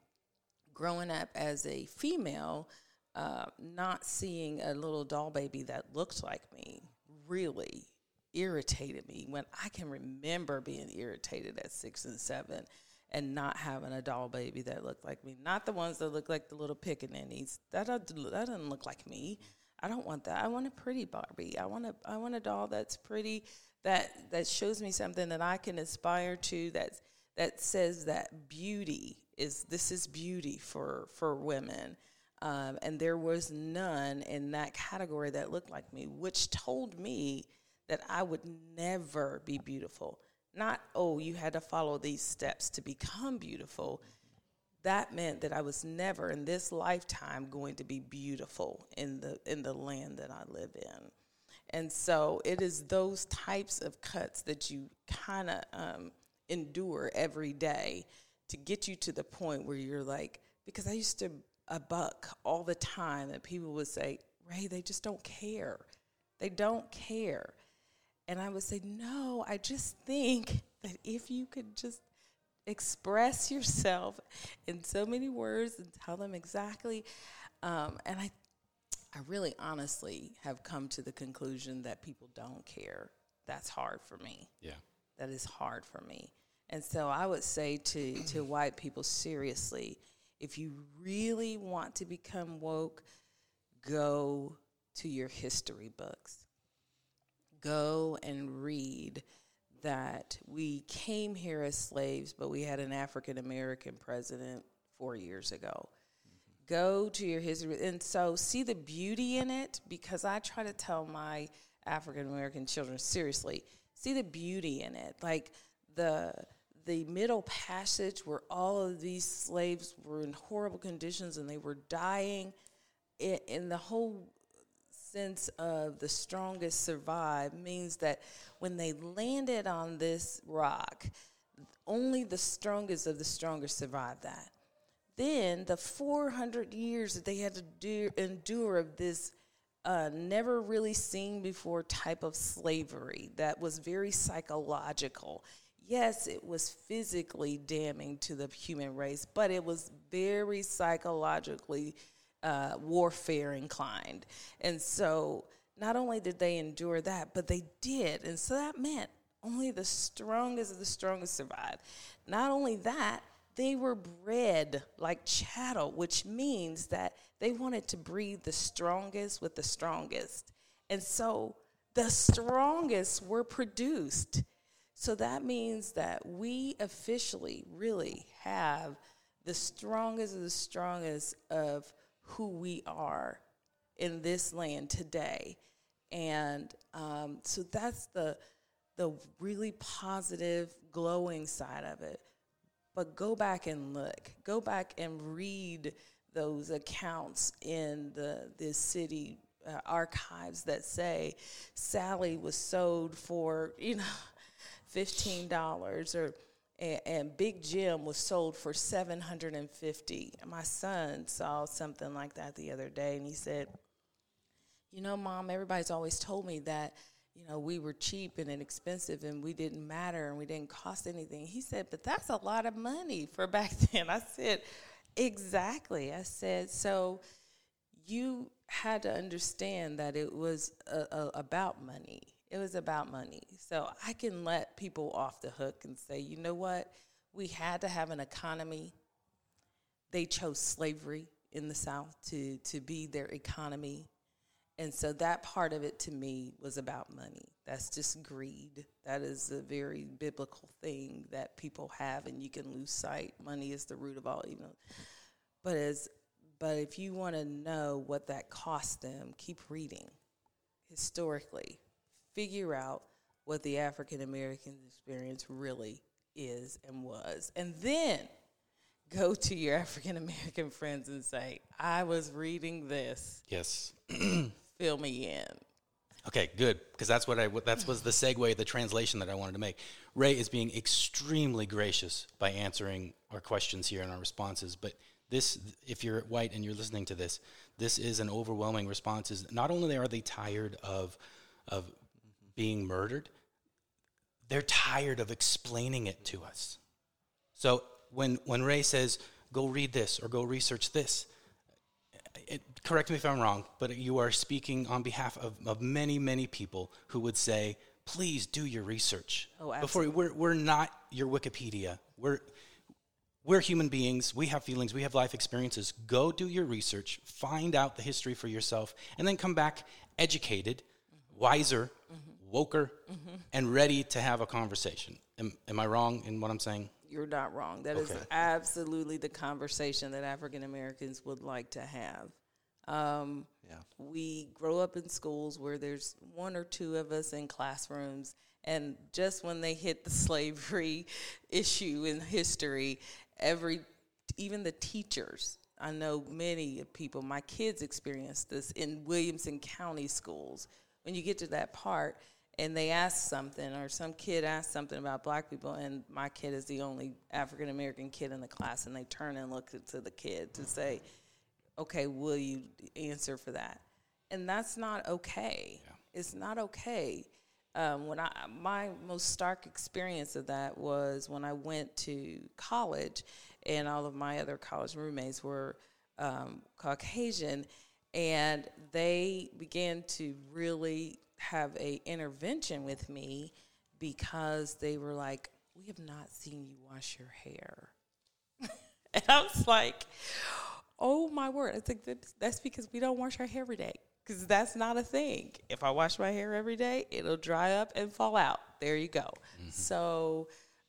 growing up as a female, uh, not seeing a little doll baby that looked like me really irritated me when I can remember being irritated at six and seven and not having a doll baby that looked like me. Not the ones that look like the little pickaninnies. That, that doesn't look like me. I don't want that. I want a pretty Barbie. I want a I want a doll that's pretty that that shows me something that I can aspire to that that says that beauty is this is beauty for for women. Um, and there was none in that category that looked like me, which told me that I would never be beautiful. Not, oh, you had to follow these steps to become beautiful that meant that I was never in this lifetime going to be beautiful in the in the land that I live in. And so it is those types of cuts that you kind of um, endure every day to get you to the point where you're like, because I used to a buck all the time that people would say, Ray, they just don't care. They don't care. And I would say, no, I just think that if you could just express yourself in so many words and tell them exactly. Um, and I, I really honestly have come to the conclusion that people don't care. That's hard for me. Yeah. That is hard for me. And so I would say to, to white people, seriously, if you really want to become woke, go to your history books go and read that we came here as slaves, but we had an African American president four years ago. Mm-hmm. Go to your history. And so see the beauty in it because I try to tell my African American children seriously, see the beauty in it. Like the the middle passage where all of these slaves were in horrible conditions and they were dying in, in the whole sense of the strongest survive means that when they landed on this rock, only the strongest of the strongest survived that. Then the 400 years that they had to do, endure of this uh, never really seen before type of slavery that was very psychological. Yes, it was physically damning to the human race, but it was very psychologically uh, warfare inclined. And so not only did they endure that, but they did. And so that meant only the strongest of the strongest survived. Not only that, they were bred like chattel, which means that they wanted to breed the strongest with the strongest. And so the strongest were produced. So that means that we officially really have the strongest of the strongest of who we are in this land today. And um, so that's the the really positive, glowing side of it. But go back and look. Go back and read those accounts in the the city uh, archives that say Sally was sold for you know fifteen dollars or and, and, Big Jim was sold for 750. And My son saw something like that the other day and he said, "You know, mom, everybody's always told me that, you know, we were cheap and inexpensive and we didn't matter and we didn't cost anything." He said, "But that's a lot of money for back then." I said, "Exactly." I said, "So you had to understand that it was a, a, about money it was about money. So I can let people off the hook and say, you know what? We had to have an economy. They chose slavery in the South to, to be their economy. And so that part of it to me was about money. That's just greed. That is a very biblical thing that people have, and you can lose sight. Money is the root of all evil. But as but if you want to know what that cost them, keep reading historically figure out what the African American experience really is and was. And then go to your African American friends and say, I was reading this. Yes. Fill me in. Okay, good, because that's what I that was the segue, the translation that I wanted to make. Ray is being extremely gracious by answering our questions here and our responses, but this, if you're white and you're listening to this, this is an overwhelming response. Is not only are they tired of of being murdered, they're tired of explaining it to us. So when, when Ray says, go read this or go research this, it, correct me if I'm wrong, but you are speaking on behalf of, of many, many people who would say, please do your research. Oh, absolutely. Before we're, we're not your Wikipedia. We're, we're human beings. We have feelings. We have life experiences. Go do your research, find out the history for yourself, and then come back educated, wiser, mm-hmm woker, mm-hmm. and ready to have a conversation. Am, am, I wrong in what I'm saying? You're not wrong. That okay. is absolutely the conversation that African Americans would like to have. Um, yeah. We grow up in schools where there's one or two of us in classrooms, and just when they hit the slavery issue in history, every even the teachers I know many people, my kids experienced this in Williamson County schools. When you get to that part, and they ask something or some kid asks something about black people and my kid is the only african american kid in the class and they turn and look to the kid to say okay will you answer for that? And that's not okay. Yeah. it's not okay. Um, when I my most stark experience of that was when I went to college, and all of my other college roommates were um, Caucasian, and they began to really have a intervention with me because they were like, "We have not seen you wash your hair," and I was like, "Oh my word!" I think that that's because we don't wash our hair every day because that's not a thing. If I wash my hair every day, it'll dry up and fall out. There you go. Mm-hmm. So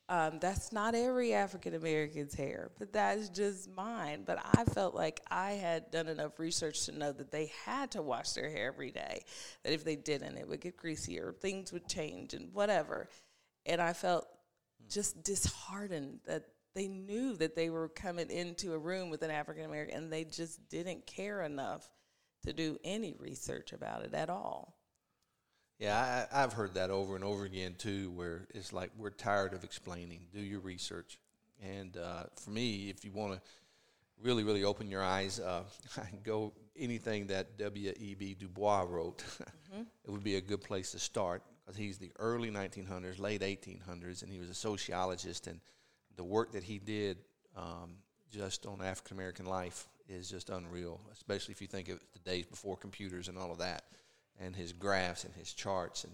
um, that's not every African American's hair, but that's just mine. But I felt like I had done enough research to know that they had to wash their hair every day. That if they didn't, it would get greasier, things would change, and whatever. And I felt just disheartened that they knew that they were coming into a room with an African American and they just didn't care enough to do any research about it at all. Yeah, I, have heard that over and over again too, where it's like we're tired of explaining. Do your research. And uh, for me, if you want to really, really open your eyes, uh, go anything that W.E.B. Du Bois wrote. Mm-hmm. it would be a good place to start because he's the early 1900s, late 1800s, and he was a sociologist. And the work that he did um, just on African American life is just unreal, especially if you think of the days before computers and all of that, and his graphs and his charts and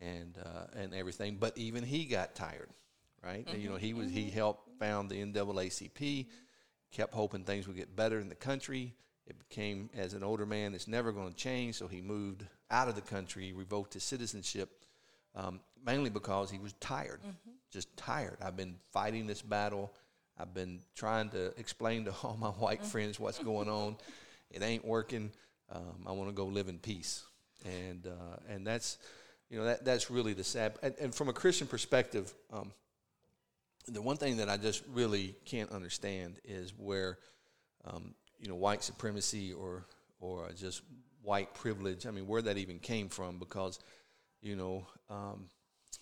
and uh, and everything. But even he got tired, right? Mm-hmm. You know, he was he mm-hmm. helped found the NAACP, kept hoping things would get better in the country. It became as an older man, it's never going to change. So he moved out of the country, revoked his citizenship, um, mainly because he was tired, mm-hmm. just tired. I've been fighting this battle I've been trying to explain to all my white mm-hmm. friends what's going on. It ain't working. Um, I want to go live in peace, and uh, and that's you know that that's really the sad. And, and from a Christian perspective, um, the one thing that I just really can't understand is where um, you know white supremacy or or just white privilege. I mean, where that even came from, because you know um,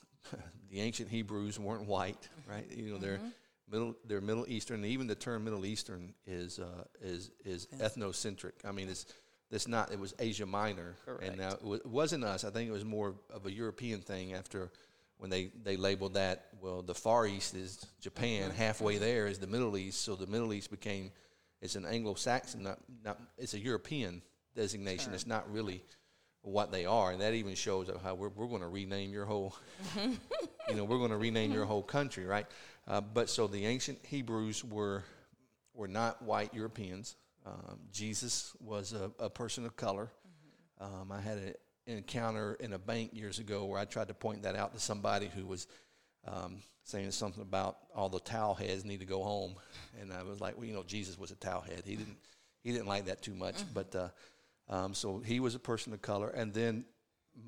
the ancient Hebrews weren't white, right? You know, they're mm-hmm middle they're Middle Eastern. Even the term Middle Eastern is uh, is is yes. ethnocentric. I mean, it's it's not. It was Asia Minor, Correct. and now it wasn't us. I think it was more of a European thing after when they they labeled that. Well, the Far East is Japan. Mm-hmm. Halfway there is the Middle East. So the Middle East became it's an Anglo-Saxon, not not. It's a European designation. Sure. It's not really what they are, and that even shows how we're, we're going to rename your whole, you know, we're going to rename your whole country, right? Uh, but so the ancient Hebrews were were not white Europeans. Um, Jesus was a, a, person of color. Mm-hmm. Um, I had a, an encounter in a bank years ago where I tried to point that out to somebody who was um, saying something about all the towel heads need to go home, and I was like, well, you know, Jesus was a towel head. He didn't he didn't like that too much, mm-hmm. but. Uh, um, so he was a person of color, and then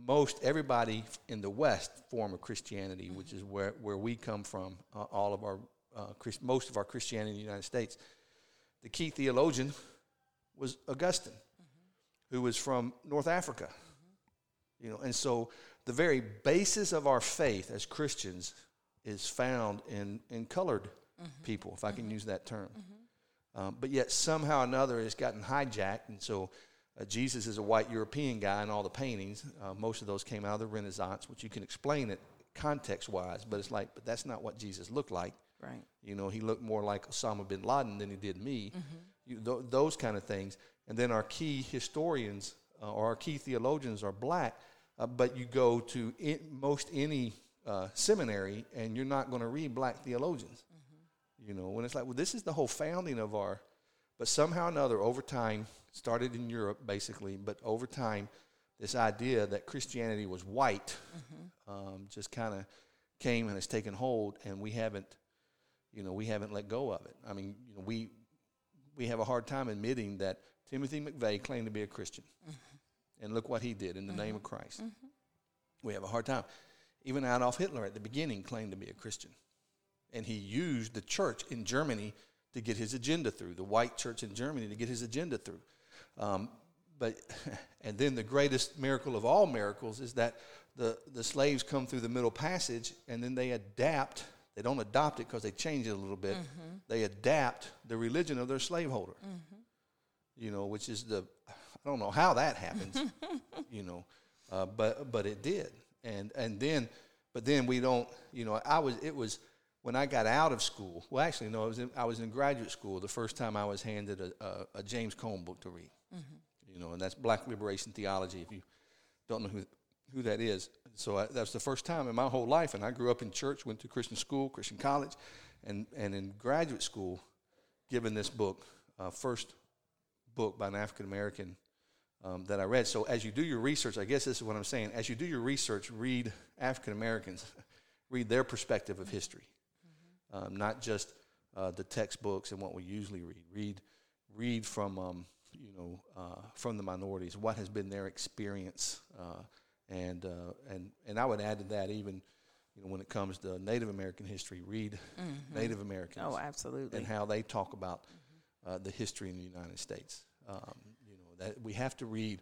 most everybody in the West form of Christianity, mm-hmm. which is where, where we come from. Uh, all of our uh, Christ, most of our Christianity in the United States. The key theologian was Augustine, mm-hmm. who was from North Africa. Mm-hmm. You know, and so the very basis of our faith as Christians is found in in colored mm-hmm. people, if I can use that term. Um, but yet somehow or another it's gotten hijacked, and so uh, Jesus is a white European guy in all the paintings. Uh, most of those came out of the Renaissance, which you can explain it context wise, but it's like, but that's not what Jesus looked like. Right. You know, he looked more like Osama bin Laden than he did me. Mm-hmm. You, th- those kind of things. And then our key historians uh, or our key theologians are black, uh, but you go to most any uh, seminary and you're not going to read black theologians. Mm-hmm. You know, when it's like, well, this is the whole founding of our, but somehow or another, over time, started in Europe basically, but over time, this idea that Christianity was white mm-hmm. um, just kind of came and has taken hold, and we haven't, you know, we haven't let go of it. I mean, you know, we we have a hard time admitting that Timothy McVeigh claimed to be a Christian, mm-hmm. and look what he did in the mm-hmm. name of Christ. Mm-hmm. We have a hard time. Even Adolf Hitler at the beginning claimed to be a Christian, and he used the church in Germany to get his agenda through. The white church in Germany to get his agenda through. Um, but and then the greatest miracle of all miracles is that the, the slaves come through the middle passage and then they adapt they don't adopt it because they change it a little bit mm-hmm. they adapt the religion of their slaveholder mm-hmm. you know which is the i don't know how that happens you know uh, but but it did and and then, but then we don't. You know, I was it was when I got out of school. Well, actually, no, I was in, I was in graduate school. The first time I was handed a, a, a James Cone book to read. You know, and that's Black Liberation Theology. If you don't know who who that is, so I, that's the first time in my whole life. And I grew up in church, went to Christian school, Christian college, and and in graduate school, given this book, uh, first book by an African American um, that I read. So as you do your research, I guess this is what I'm saying. As you do your research, read African Americans, read their perspective of history, um, not just uh, the textbooks and what we usually read. Read, read from um, you know uh, from the minorities what has been their experience, uh, and uh, and and I would add to that even. You know, when it comes to Native American history, read Native Americans Oh, absolutely. and how they talk about uh, the history in the United States. Um, you know that we have to read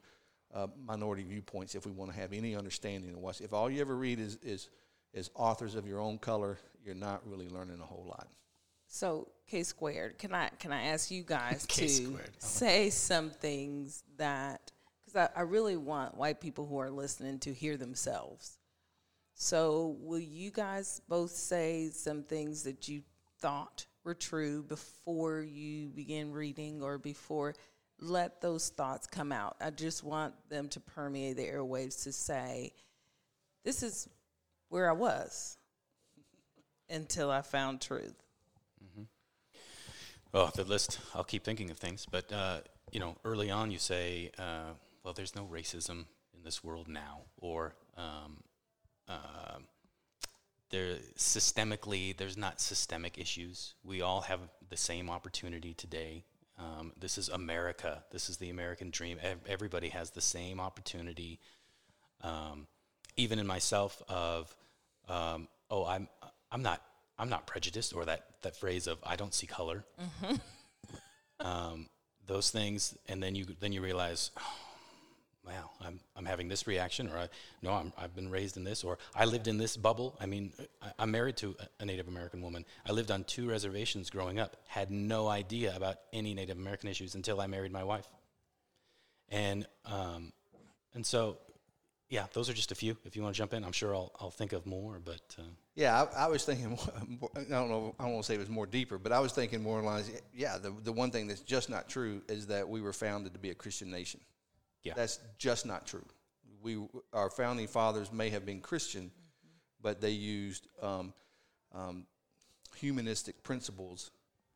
uh, minority viewpoints if we want to have any understanding of what's. If all you ever read is is is authors of your own color, you're not really learning a whole lot. So K squared, can I can I ask you guys to squared. say some things that because I, I really want white people who are listening to hear themselves. So will you guys both say some things that you thought were true before you begin reading or before let those thoughts come out? I just want them to permeate the airwaves to say, this is where I was until I found truth. Oh, the list. I'll keep thinking of things, but uh, you know, early on, you say, uh, "Well, there's no racism in this world now," or um, uh, "There systemically, there's not systemic issues. We all have the same opportunity today. Um, this is America. This is the American dream. Ev- everybody has the same opportunity." Um, even in myself, of um, oh, I'm I'm not I'm not prejudiced, or that that phrase of I don't see color um, those things, and then you then you realize, oh, wow, I'm I'm having this reaction, or I, no, I'm I've been raised in this, or I lived in this bubble. I mean, I, I'm married to a- Native American woman. I lived on two reservations growing up. Had no idea about any Native American issues until I married my wife. And um, and so, yeah, those are just a few. If you want to jump in, I'm sure I'll I'll think of more, but. Uh, Yeah, I, I was thinking. more- I don't know. I don't want to say it was more deeper, but I was thinking more along. lines. Yeah, the the one thing that's just not true is that we were founded to be a Christian nation. Yeah. that's just not true. We our founding fathers may have been Christian, but they used um, um, humanistic principles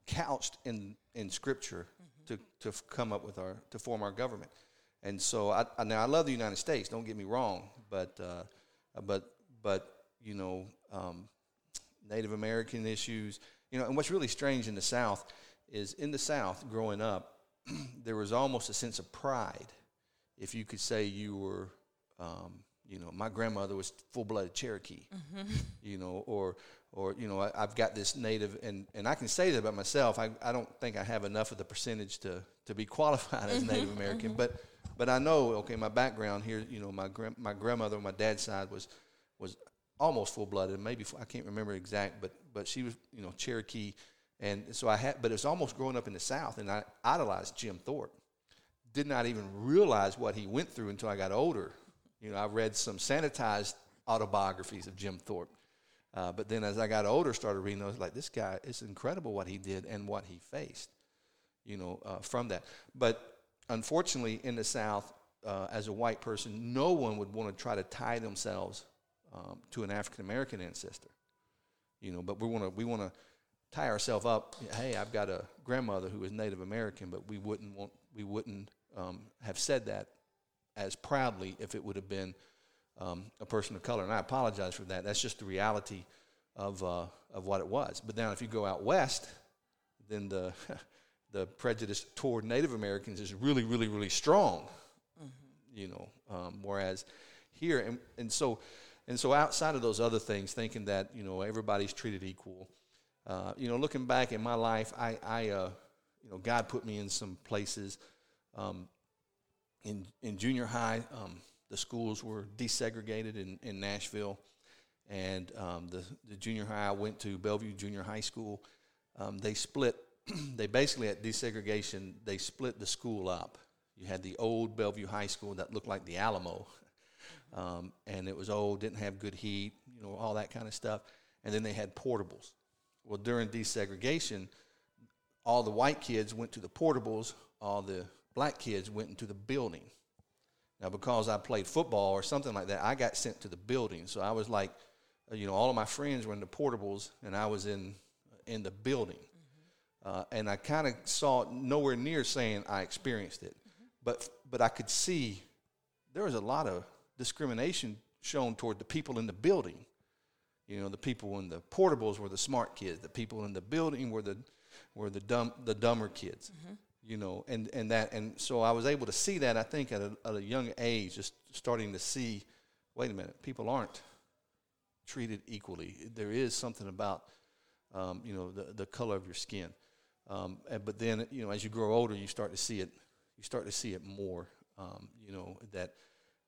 couched in in Scripture to to come up with our to form our government. And so I, I now I love the United States. Don't get me wrong, but uh, but but you know um, Native American issues. You know, and what's really strange in the South is in the South growing up, there was almost a sense of pride if you could say you were. Um, you know, my grandmother was full-blooded Cherokee. Mm-hmm. You know, or or you know, I, I've got this native, and, and I can say that about myself. I, I don't think I have enough of the percentage to to be qualified as Native mm-hmm. American, mm-hmm. but but I know okay, my background here. You know, my grand, my grandmother on my dad's side was was almost full-blooded. Maybe I can't remember exact, but but she was you know Cherokee, and so I had. But it's almost growing up in the South, and I idolized Jim Thorpe did not even realize what he went through until I got older. You know, I read some sanitized autobiographies of Jim Thorpe. Uh, but then as I got older, started reading those, like, this guy, it's incredible what he did and what he faced, you know, uh, from that. But unfortunately, in the South, uh, as a white person, no one would want to try to tie themselves um, to an African American ancestor, you know, but we want to, we want to tie ourselves up. Hey, I've got a grandmother who is Native American, but we wouldn't want, we wouldn't um, have said that as proudly if it would have been um, a person of color. And I apologize for that. That's just the reality of uh, of what it was. But now, if you go out west, then the the prejudice toward Native Americans is really, really, really strong. You know, um, whereas here, and, and so and so outside of those other things, thinking that you know everybody's treated equal. Uh, you know, looking back in my life, I, I uh, you know, God put me in some places. Um, in in junior high, um, the schools were desegregated in, in Nashville, and um, the the junior high I went to Bellevue Junior High School. Um, they split. they basically at desegregation they split the school up. You had the old Bellevue High School that looked like the Alamo, um, and it was old, didn't have good heat, you know, all that kind of stuff. And then they had portables. Well, during desegregation, all the white kids went to the portables, all the black kids went into the building. Now, because I played football or something like that, I got sent to the building. So I was like, uh, you know, all of my friends were in the portables, and I was in in the building. Mm-hmm. Uh, and I kind of saw nowhere near saying I experienced it, mm-hmm. but but I could see there was a lot of discrimination shown toward the people in the building. You know, the people in the portables were the smart kids. The people in the building were the were the dumb the dumber kids. Mm-hmm. You know, and and that and so I was able to see that. I think at a, at a young age, just starting to see, wait a minute, people aren't treated equally. There is something about um, you know the the color of your skin. Um, and, but then you know as you grow older, you start to see it. You start to see it more. Um, you know that,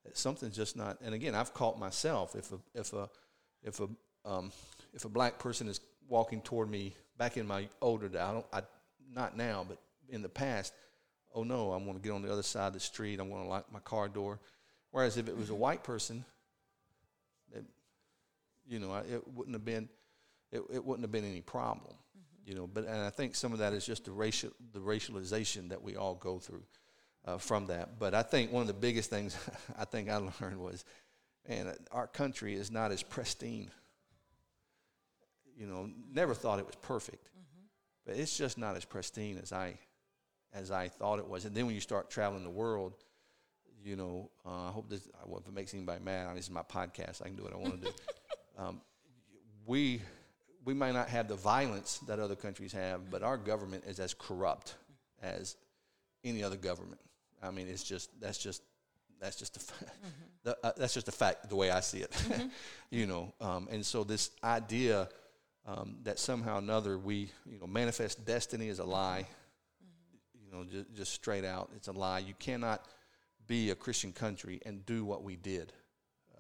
that something's just not. And again, I've caught myself if a if a if a um, if a black person is walking toward me back in my older days, I don't, I, not now, but in the past, oh no, I'm going to get on the other side of the street. I'm going to lock my car door. Whereas if it was a white person, it, you know, it wouldn't have been, it, it wouldn't have been any problem, mm-hmm. you know. But and I think some of that is just the racial, the racialization that we all go through uh, from that. But I think one of the biggest things I think I learned was, man, our country is not as pristine you know, never thought it was perfect, mm-hmm. but it's just not as pristine as I as I thought it was. And then when you start traveling the world, you know, uh, I hope this well, if it makes anybody mad. This is my podcast. I can do what I want to do. Um, we we might not have the violence that other countries have, but our government is as corrupt as any other government. I mean, it's just that's just that's just a mm-hmm. the, uh, that's just a fact the way I see it. Mm-hmm. you know, um, and so this idea um, that somehow or another we you know manifest destiny is a lie. Know, just, just straight out, it's a lie. You cannot be a Christian country and do what we did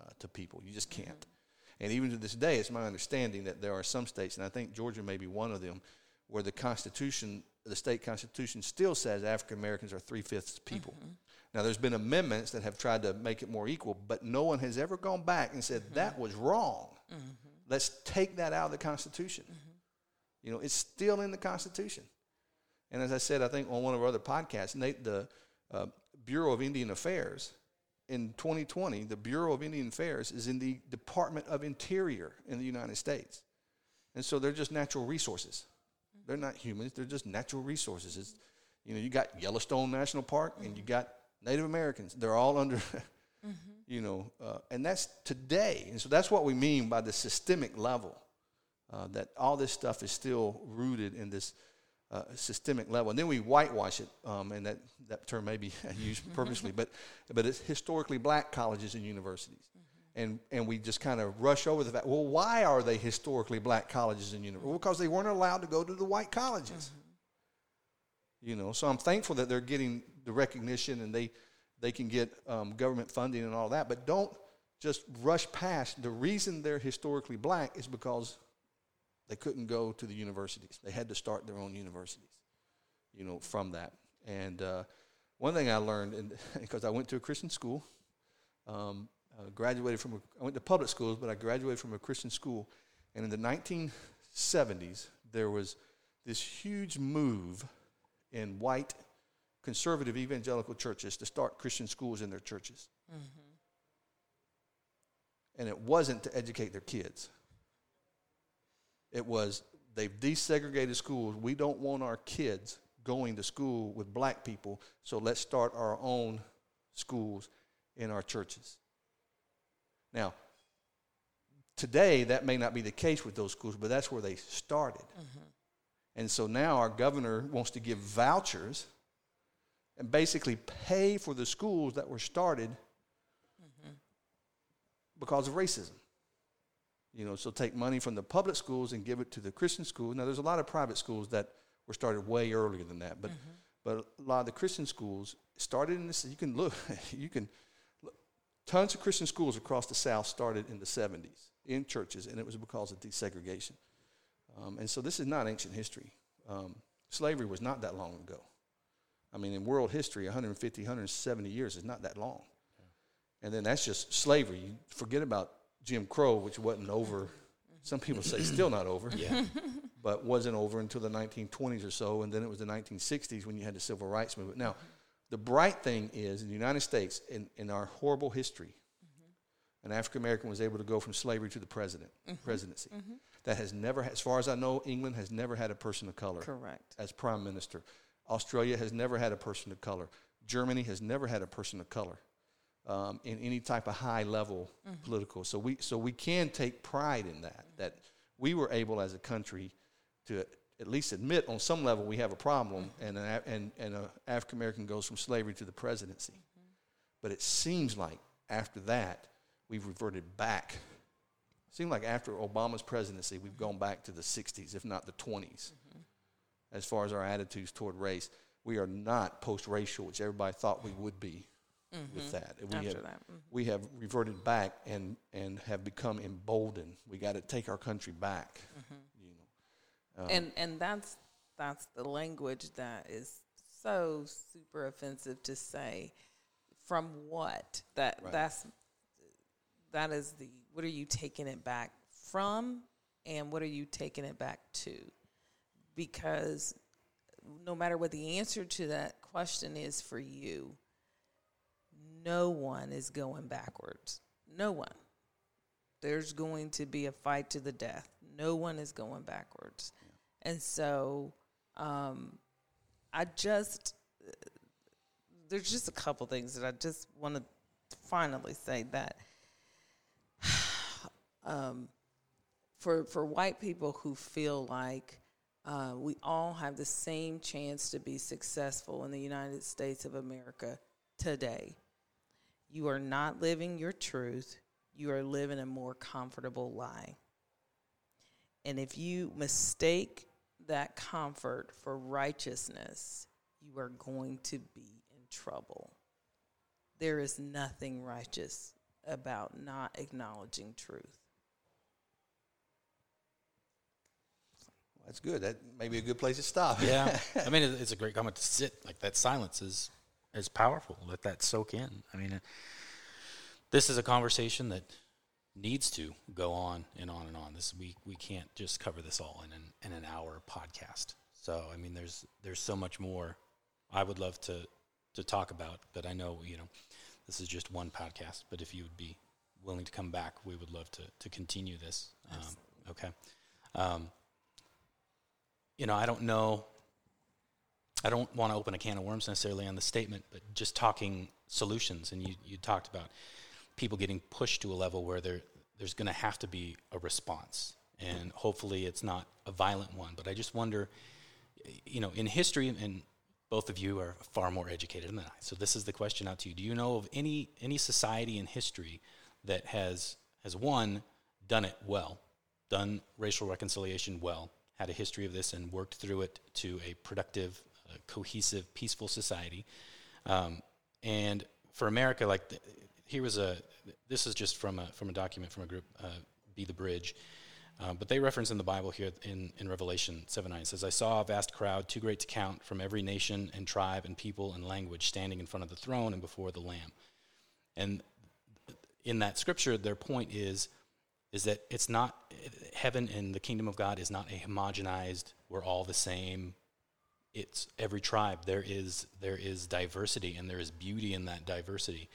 uh, to people. You just can't. Mm-hmm. And even to this day, it's my understanding that there are some states, and I think Georgia may be one of them, where the Constitution, the state constitution, still says African Americans are three fifths people. Mm-hmm. Now, there's been amendments that have tried to make it more equal, but no one has ever gone back and said mm-hmm. that was wrong. Mm-hmm. Let's take that out of the Constitution. Mm-hmm. You know, it's still in the Constitution. And as I said, I think on one of our other podcasts, Nate, the uh, Bureau of Indian Affairs in 2020, the Bureau of Indian Affairs is in the Department of Interior in the United States. And so they're just natural resources. They're not humans, they're just natural resources. It's, you know, you got Yellowstone National Park and you got Native Americans. They're all under mm-hmm. you know, uh, and that's today. And so that's what we mean by the systemic level. Uh, that all this stuff is still rooted in this uh, systemic level, and then we whitewash it, um, and that, that term may be used purposely, but but it's historically black colleges and universities, mm-hmm. and and we just kind of rush over the fact. Well, why are they historically black colleges and universities? Well, because they weren't allowed to go to the white colleges. Mm-hmm. You know, so I'm thankful that they're getting the recognition, and they they can get um, government funding and all that, but don't just rush past. The reason they're historically black is because they couldn't go to the universities. They had to start their own universities, you know, from that. And uh, one thing I learned, because I went to a Christian school, um, uh, graduated from, a, I went to public schools, but I graduated from a Christian school. And in the 1970s, there was this huge move in white conservative evangelical churches to start Christian schools in their churches. Mm-hmm. And it wasn't to educate their kids, it was they've desegregated schools. We don't want our kids going to school with black people, so let's start our own schools in our churches. Now, today that may not be the case with those schools, but that's where they started. Mm-hmm. And so now our governor wants to give vouchers and basically pay for the schools that were started mm-hmm. because of racism. You know, so take money from the public schools and give it to the Christian schools. Now, there's a lot of private schools that were started way earlier than that, but mm-hmm. but a lot of the Christian schools started in this. You can look, you can look, tons of Christian schools across the South started in the 70s in churches, and it was because of desegregation. Um, and so this is not ancient history. Um, slavery was not that long ago. I mean, in world history, 150, 170 years is not that long. and then that's just slavery. You forget about Jim Crow, which wasn't over. Some people say still not over. Yeah. but wasn't over until the 1920s or so, and then it was the 1960s when you had the civil rights movement. Now, the bright thing is in the United States, in, in our horrible history, an African American was able to go from slavery to the president mm-hmm. presidency. Mm-hmm. That has never, as far as I know, England has never had a person of color Correct. as prime minister. Australia has never had a person of color. Germany has never had a person of color um, in any type of high level mm-hmm. political. So we so we can take pride in that that we were able as a country to at least admit on some level we have a problem, mm-hmm. and an, and and an African American goes from slavery to the presidency. Mm-hmm. But it seems like after that we've reverted back. It Seems like after Obama's presidency we've gone back to the '60s, if not the '20s as far as our attitudes toward race. We are not post-racial, which everybody thought we would be with that. We After have, that, mhm. we have reverted back and, and have become emboldened. We got to take our country back. You know, Um, and and that's that's the language that is so super offensive to say from what that Right. that's that is the what are you taking it back from and what are you taking it back to because no matter what the answer to that question is for you no one is going backwards no one there's going to be a fight to the death. No one is going backwards. And so um, I just, there's just a couple things that I just want to finally say that um, for, for white people who feel like uh, we all have the same chance to be successful in the United States of America today, you are not living your truth. You are living a more comfortable lie. And if you mistake that comfort for righteousness, you are going to be in trouble. There is nothing righteous about not acknowledging truth. that's good. That may be a good place to stop. Yeah, I mean, it's a great comment to sit like that. Silence is is powerful. Let that soak in. I mean, uh, this is a conversation that needs to go on and on and on. This we we can't just cover this all in an in an hour podcast. So I mean, there's there's so much more I would love to to talk about. But I know you know this is just one podcast. But if you would be willing to come back, we would love to to continue this. Um, okay. Um, you know, I don't know. I don't want to open a can of worms necessarily on the statement, but just talking solutions, and you, you talked about people getting pushed to a level where there's going to have to be a response, and hopefully it's not a violent one. But I just wonder, you know, in history, and both of you are far more educated than I, so this is the question out to you: Do you know of any any society in history that has has one done it well, done racial reconciliation well, had a history of this, and worked through it to a productive, uh, cohesive, peaceful society. Um, and for America, like th- here was a this is just from a from a document from a group, uh, Be the Bridge. Um, but they reference in the Bible here in, in Revelation 7 9 it says, I saw a vast crowd, too great to count, from every nation and tribe and people and language, standing in front of the throne and before the Lamb. And in that scripture, their point is is that it's not heaven and the kingdom of God is not a homogenized. We're all the same. It's every tribe. There is there is diversity and there is beauty in that diversity.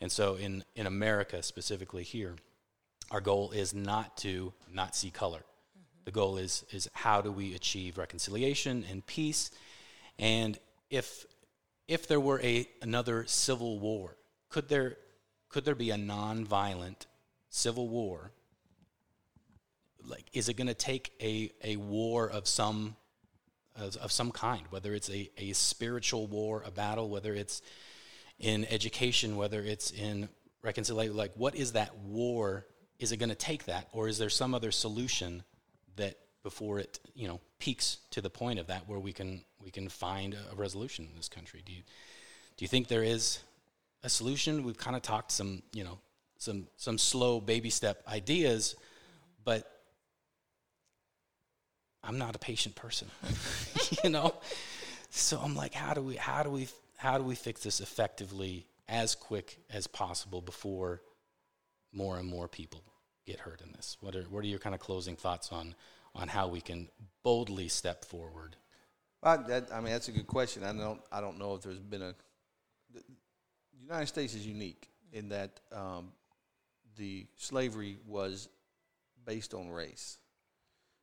And so in in America specifically here, our goal is not to not see color. The goal is is how do we achieve reconciliation and peace? And if if there were a another civil war, could there could there be a nonviolent civil war? Like, is it going to take a, a war of some of, of some kind, whether it's a, a spiritual war, a battle, whether it's in education, whether it's in reconciliation? Like, what is that war? Is it going to take that, or is there some other solution that before it you know peaks to the point of that where we can we can find a resolution in this country? Do you do you think there is a solution? We've kind of talked some you know some some slow baby step ideas, but I'm not a patient person, you know. So I'm like, how do we how do we how do we fix this effectively as quick as possible before more and more people get hurt in this? What are what are your kind of closing thoughts on on how we can boldly step forward? Well, that, I mean, that's a good question. I don't, I don't know if there's been a. The United States is unique in that um, the slavery was based on race.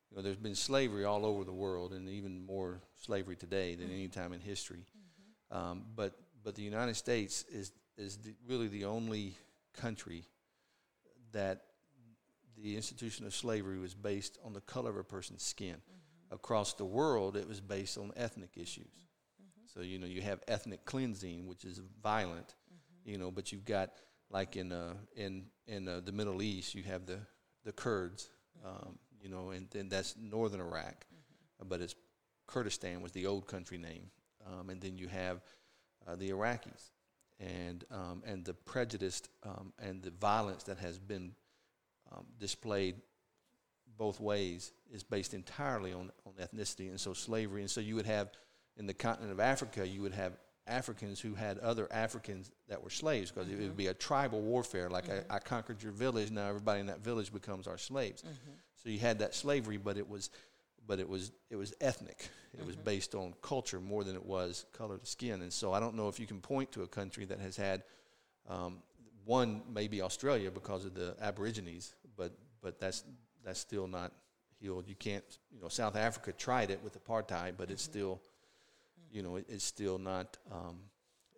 You know, there's been slavery all over the world, and even more slavery today than any time in history. Um, but but the United States is is the, really the only country that the institution of slavery was based on the color of a person's skin. Across the world, it was based on ethnic issues. So you know you have ethnic cleansing, which is violent, you know, but you've got like in uh, in in uh, the Middle East, you have the the Kurds, um, you know, and then that's northern Iraq, but it's Kurdistan was the old country name, um, and then you have uh, the Iraqis, and um, and the prejudice um, and the violence that has been um, displayed both ways is based entirely on, on ethnicity. And so slavery and so you would have in the continent of africa you would have africans who had other africans that were slaves because it would be a tribal warfare like I, I conquered your village now everybody in that village becomes our slaves so you had that slavery but it was but it was it was ethnic. It was based on culture more than it was color of skin. And so i don't know if you can point to a country that has had um, one maybe Australia because of the Aborigines, but but that's that's still not healed. You can't, you know, South Africa tried it with apartheid, but it's still, you know, it, it's still not um,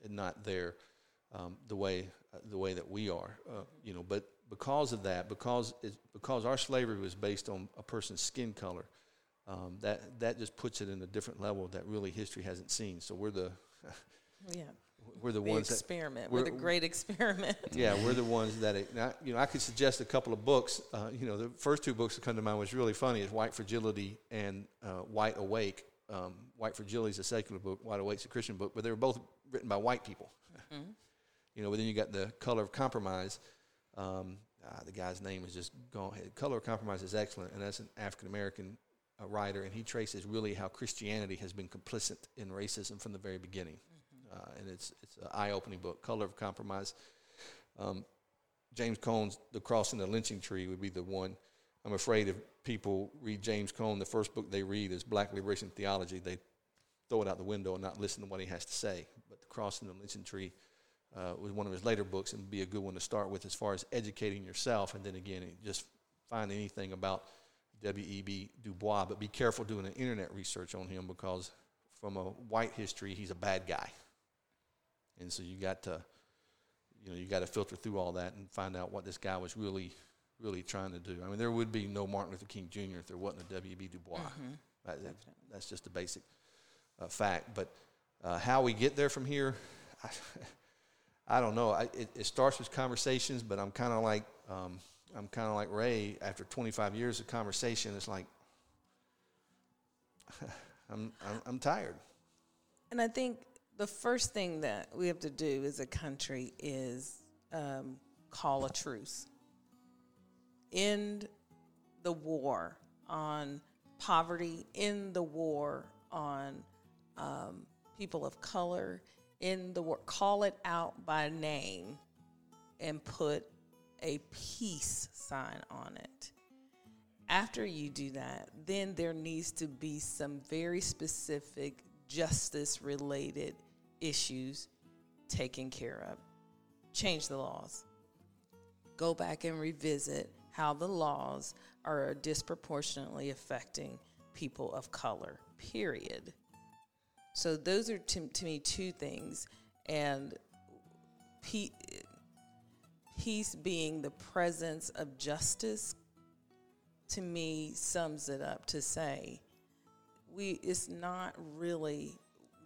not there um, the way uh, the way that we are, uh, you know. But because of that, because it, because our slavery was based on a person's skin color, um, that that just puts it in a different level that really history hasn't seen. So we're the Yeah. we're the The ones that experiment. We're, we're- the great experiment. yeah, we're the ones that, it, now, you know, I could suggest a couple of books. Uh, you know, the first two books that come to mind was really funny is White Fragility and uh, White Awake. Um, White Fragility is a secular book, White Awake's a Christian book, but they were both written by white people. You know, but then you got the Color of Compromise. Um, ah, the guy's name is just gone. Color of Compromise is excellent, and that's an African American uh, writer, and he traces really how Christianity has been complicit in racism from the very beginning. Uh, and it's it's an eye-opening book. Color of Compromise. Um, James Cone's The Cross and the Lynching Tree would be the one. I'm afraid if people read James Cone, the first book they read is Black Liberation Theology. They throw it out the window and not listen to what he has to say. But The Cross and the Lynching Tree uh, was one of his later books and would be a good one to start with as far as educating yourself. And then again, just find anything about W.E.B. Du Bois. But be careful doing an internet research on him because from a white history, he's a bad guy. And so you got to, you know, you got to filter through all that and find out what this guy was really, really trying to do. I mean, there would be no Martin Luther King Jr. if there wasn't a W.E.B. Du Bois. That- that- that's just a basic uh, fact. But uh, how we get there from here, I, I don't know. I, it, it starts with conversations, but I'm kind of like, um, I'm kind of like Ray. After 25 years of conversation, it's like, I'm, I'm, I'm tired. And I think the first thing that we have to do as a country is um, call a truce. End the war on poverty, end the war on um, people of color, end the war, call it out by name and put a peace sign on it after you do that, then there needs to be some very specific justice related issues taken care of. Change the laws. Go back and revisit how the laws are disproportionately affecting people of color, period. So, those are to, to me two things. And pe- peace being the presence of justice to me sums it up to say we it's not really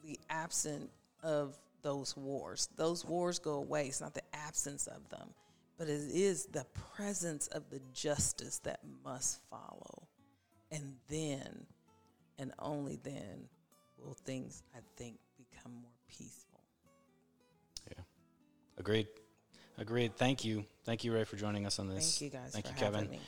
the absence of those wars. Those wars go away. It's not the absence of them but it is the presence of the justice that must follow. And then and only then will things i think become more peaceful Yeah. Agreed. Agreed. Thank you. Thank you, Ray, for joining us on this. thank you guys Thank for you, having Kevin. me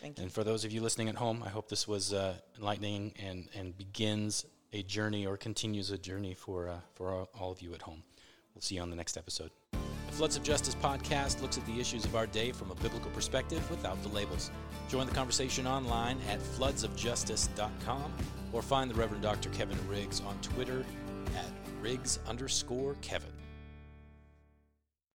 thank you And for those of you listening at home, I hope this was uh, enlightening and, and begins a journey or continues a journey for, uh, for all, all of you at home. We'll see you on the next episode. The Floods of Justice podcast looks at the issues of our day from a biblical perspective without the labels. Join the conversation online at floodsofjustice.com or find the Reverend Dr. Kevin Riggs on Twitter at Riggs underscore Kevin.